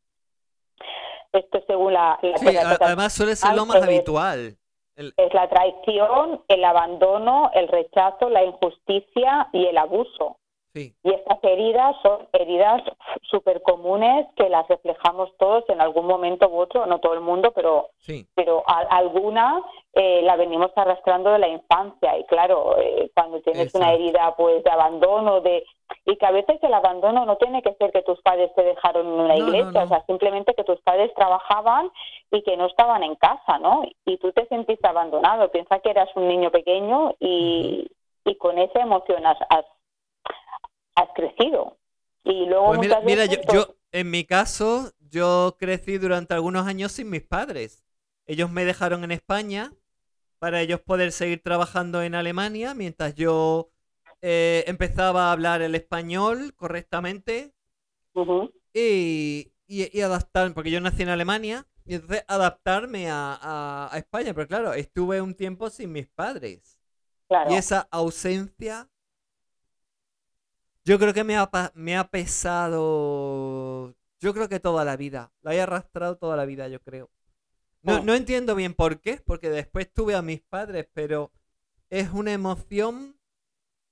esto es según la... sí, además suele ser lo más habitual. Es la traición, el abandono, el rechazo, la injusticia y el abuso. Y estas heridas son heridas súper comunes que las reflejamos todos en algún momento u otro, no todo el mundo, pero, pero alguna eh, la venimos arrastrando de la infancia. Y claro, eh, cuando tienes una herida pues de abandono, de y que a veces el abandono no tiene que ser que tus padres te dejaron en una iglesia, o sea, simplemente que tus padres trabajaban y que no estaban en casa, ¿no? Y tú te sentiste abandonado, piensa que eras un niño pequeño y, y con esa emoción has has crecido. Y luego pues mira, yo, yo, en mi caso, yo crecí durante algunos años sin mis padres. Ellos me dejaron en España para ellos poder seguir trabajando en Alemania mientras yo eh, empezaba a hablar el español correctamente y, y, adaptarme, porque yo nací en Alemania, y entonces adaptarme a, a, España. Pero claro, estuve un tiempo sin mis padres. Y esa ausencia yo creo que me ha, me ha pesado. Yo creo que toda la vida. La he arrastrado toda la vida, yo creo. No, oh. no entiendo bien por qué, porque después tuve a mis padres, pero es una emoción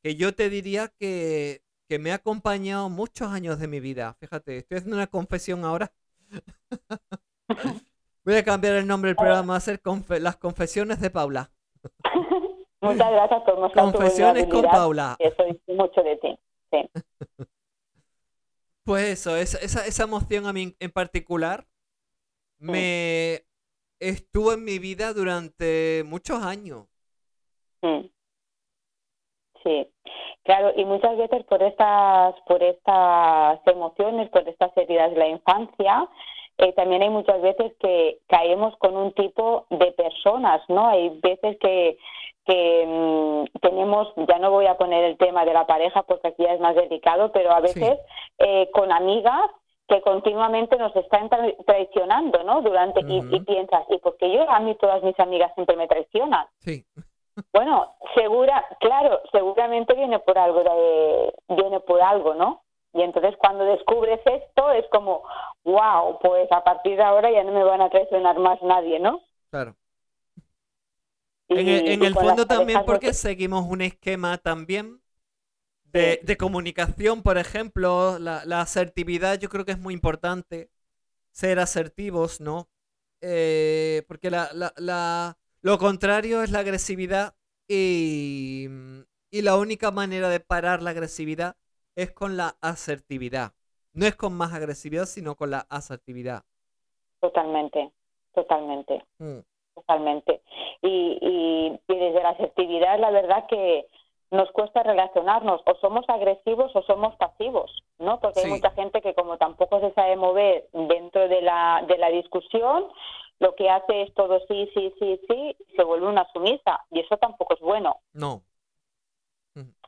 que yo te diría que, que me ha acompañado muchos años de mi vida. Fíjate, estoy haciendo una confesión ahora. Voy a cambiar el nombre del programa, a hacer las confesiones de Paula. Muchas gracias por mostrar Confesiones con Paula. Eso dice mucho de ti. Pues eso, esa, esa, emoción a mí en particular me estuvo en mi vida durante muchos años. Sí, claro, y muchas veces por estas, por estas emociones, por estas heridas de la infancia, eh, también hay muchas veces que caemos con un tipo de personas, ¿no? Hay veces que que mm, tenemos, ya no voy a poner el tema de la pareja porque aquí ya es más delicado, pero a veces eh, con amigas que continuamente nos están traicionando, ¿no? Durante y, piensas, ¿y por qué yo a mí todas mis amigas siempre me traicionan? Sí. Bueno, segura, claro, seguramente viene por algo de, viene por algo, ¿no? Y entonces cuando descubres esto es como, wow, pues a partir de ahora ya no me van a traicionar más nadie, ¿no? Claro en el, fondo también porque seguimos un esquema también de, comunicación, por ejemplo, la, asertividad yo creo que es muy importante, ser asertivos, ¿no? Eh, porque la, lo contrario es la agresividad y, y la única manera de parar la agresividad es con la asertividad. No es con más agresividad, sino con la asertividad. Totalmente, totalmente. Mm totalmente. Y, y, desde la asertividad, la verdad que nos cuesta relacionarnos, o somos agresivos o somos pasivos, ¿no? Porque hay mucha gente que como tampoco se sabe mover dentro de la, de la discusión, lo que hace es todo sí, sí, sí, sí, se vuelve una sumisa, y eso tampoco es bueno. No.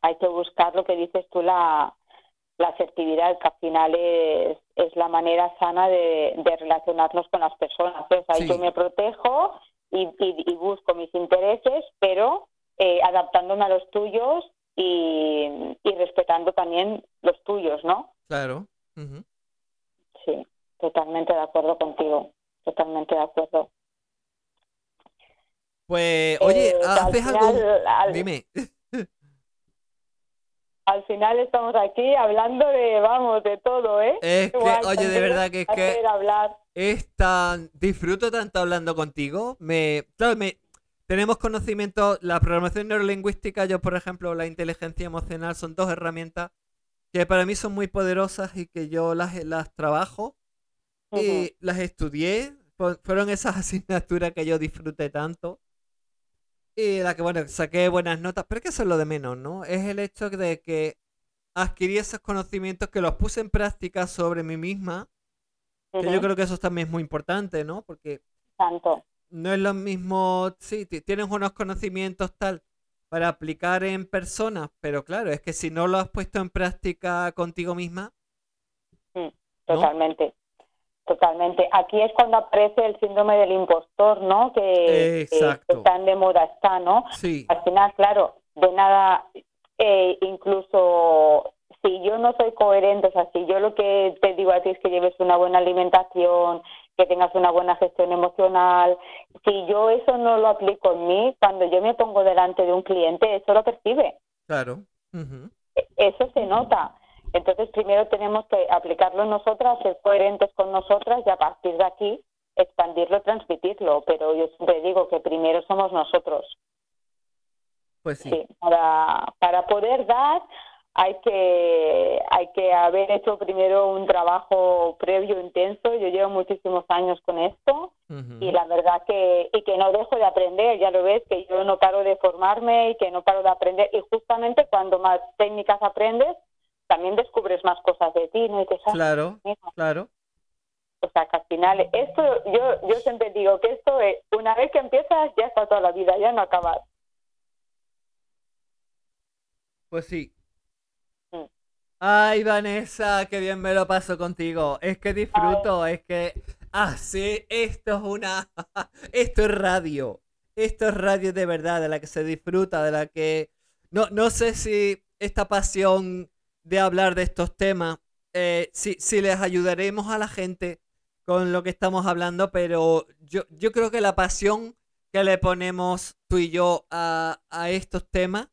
Hay que buscar lo que dices tú, la, la asertividad, que al final es, es la manera sana de, de relacionarnos con las personas. O sea, yo me protejo y, busco mis intereses, pero eh, adaptándome a los tuyos y, respetando también los tuyos, ¿no? Claro. ujú. Sí, totalmente de acuerdo contigo. Totalmente de acuerdo. Pues, oye, Eh, al ¿haces final, algún...? al- Dime. Al final estamos aquí hablando de, vamos, de todo, ¿eh? Es que, oye, de verdad que es que hablar. es tan... Disfruto tanto hablando contigo. Me... Claro, me... Tenemos conocimiento, la programación neurolingüística, yo por ejemplo, la inteligencia emocional, son dos herramientas que para mí son muy poderosas y que yo las, las trabajo y las estudié. Fu- Fueron esas asignaturas que yo disfruté tanto. Y la que, bueno, saqué buenas notas, pero es que eso es lo de menos, ¿no? Es el hecho de que adquirí esos conocimientos que los puse en práctica sobre mí misma, que yo creo que eso también es muy importante, ¿no? Porque Tanto. no es lo mismo, sí, ti- tienes unos conocimientos tal para aplicar en personas, pero claro, es que si no lo has puesto en práctica contigo misma, ¿no? Totalmente, totalmente. Aquí es cuando aparece el síndrome del impostor, ¿no? Que, que Exacto. tan de moda está, ¿no? Sí, Al final, claro, de nada, eh, incluso si yo no soy coherente, o sea, si yo lo que te digo a ti es que lleves una buena alimentación, que tengas una buena gestión emocional, si yo eso no lo aplico en mí, cuando yo me pongo delante de un cliente, eso lo percibe claro. eso se nota. Entonces, primero tenemos que aplicarlo nosotras, ser coherentes con nosotras y a partir de aquí expandirlo, transmitirlo. Pero yo siempre digo que primero somos nosotros. Pues sí. Sí, para, para poder dar hay que hay que haber hecho primero un trabajo previo intenso. Yo llevo muchísimos años con esto y la verdad que y que no dejo de aprender ya lo ves que yo no paro de formarme y que no paro de aprender y justamente cuando más técnicas aprendes también descubres más cosas de ti no y te Claro, claro. o sea que al final esto yo yo siempre digo que esto es una vez que empiezas ya está toda la vida ya no acabas Pues sí. Mm. Ay, Vanessa, qué bien me lo paso contigo. Es que disfruto, es que... Ah, sí, esto es una... Esto es radio. Esto es radio de verdad, de la que se disfruta, de la que... No, no sé si esta pasión de hablar de estos temas, eh, si, si les ayudaremos a la gente con lo que estamos hablando, pero yo, yo creo que la pasión que le ponemos tú y yo a, a estos temas,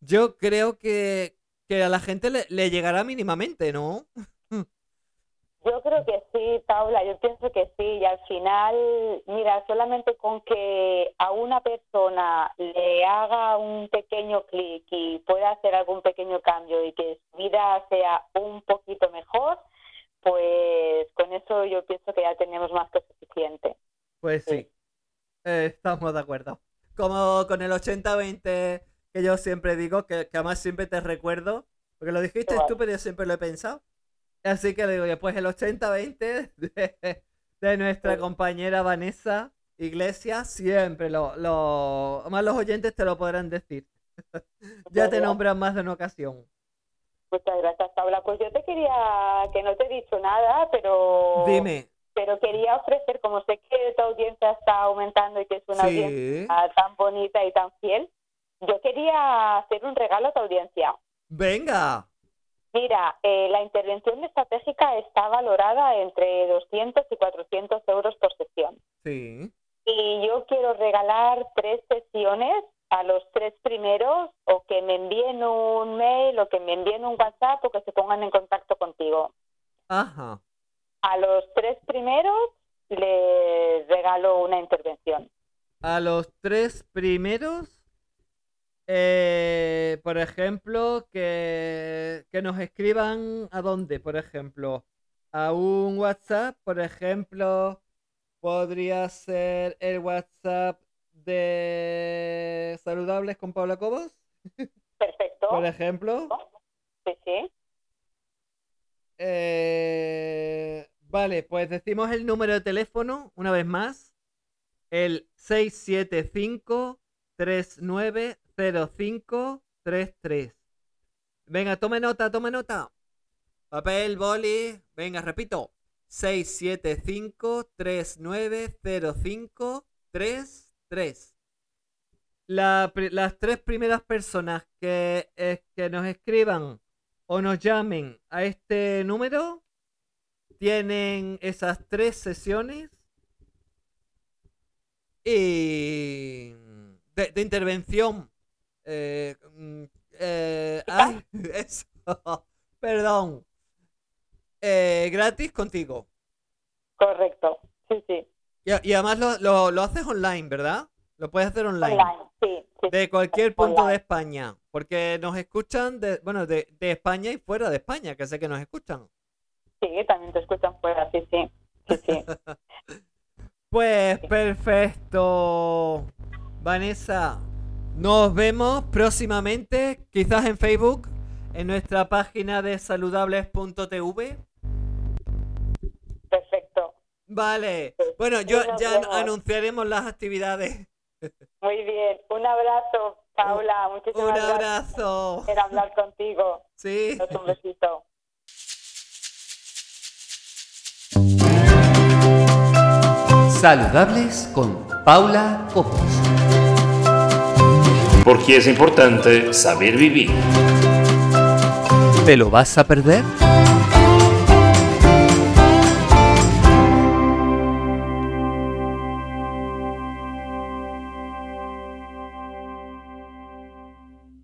yo creo que, que a la gente le, le llegará mínimamente, ¿no? Yo creo que sí, Paula, yo pienso que sí. Y al final, mira, solamente con que a una persona le haga un pequeño clic y pueda hacer algún pequeño cambio y que su vida sea un poquito mejor, pues con eso yo pienso que ya tenemos más que suficiente. Pues sí, eh, estamos de acuerdo. Como con el 80-20 que yo siempre digo, que, que además siempre te recuerdo, porque lo dijiste Igual. tú, pero yo siempre lo he pensado. Así que le digo, pues el 80-20 de, de nuestra Sí. compañera Vanessa Iglesias, siempre lo, lo... Además los oyentes te lo podrán decir. ya te nombran más de una ocasión. Muchas gracias, Paula. Pues yo te quería, que no te he dicho nada, pero Dime. pero quería ofrecer, como sé que tu audiencia está aumentando y que es una Sí. audiencia tan bonita y tan fiel, yo quería hacer un regalo a tu audiencia. Venga. Mira, eh, la intervención estratégica está valorada entre 200 y 400 euros por sesión. Sí. Y yo quiero regalar tres sesiones a los tres primeros o que me envíen un mail o que me envíen un WhatsApp o que se pongan en contacto contigo. Ajá. A los tres primeros les regalo una intervención. A los tres primeros, eh, por ejemplo, que, que nos escriban a dónde, por ejemplo, a un WhatsApp, por ejemplo, podría ser el WhatsApp de Saludables con Paula Cobos, Perfecto. por ejemplo. Sí, sí. Eh, vale, pues decimos el número de teléfono una vez más. El 675-390533. Venga, tome nota, tome nota. Papel, boli. Venga, repito. 675-390533. La las tres primeras personas que, nos escriban o nos llamen a este número. Tienen esas tres sesiones y de intervención. Eh, mm, eh, eso. Perdón. Eh, gratis contigo. Correcto. Sí, sí. Y, y además lo, lo, lo haces online, ¿verdad? Lo puedes hacer online. Online. Sí, sí. De cualquier punto de. España. Porque nos escuchan, de, bueno, de, de España y fuera de España, que sé que nos escuchan. Sí, también te escuchan fuera. Sí, sí. Sí, sí. Pues perfecto. Vanessa, nos vemos próximamente, quizás en Facebook, en nuestra página de saludables.tv. Perfecto. Vale. Bueno, yo ya vemos. anunciaremos las actividades. Muy bien. Un abrazo, Paula. Muchísimas Un gracias abrazo. por hablar contigo. Sí. Un besito. Saludables con Paula Copos. Porque es importante saber vivir. ¿Te lo vas a perder?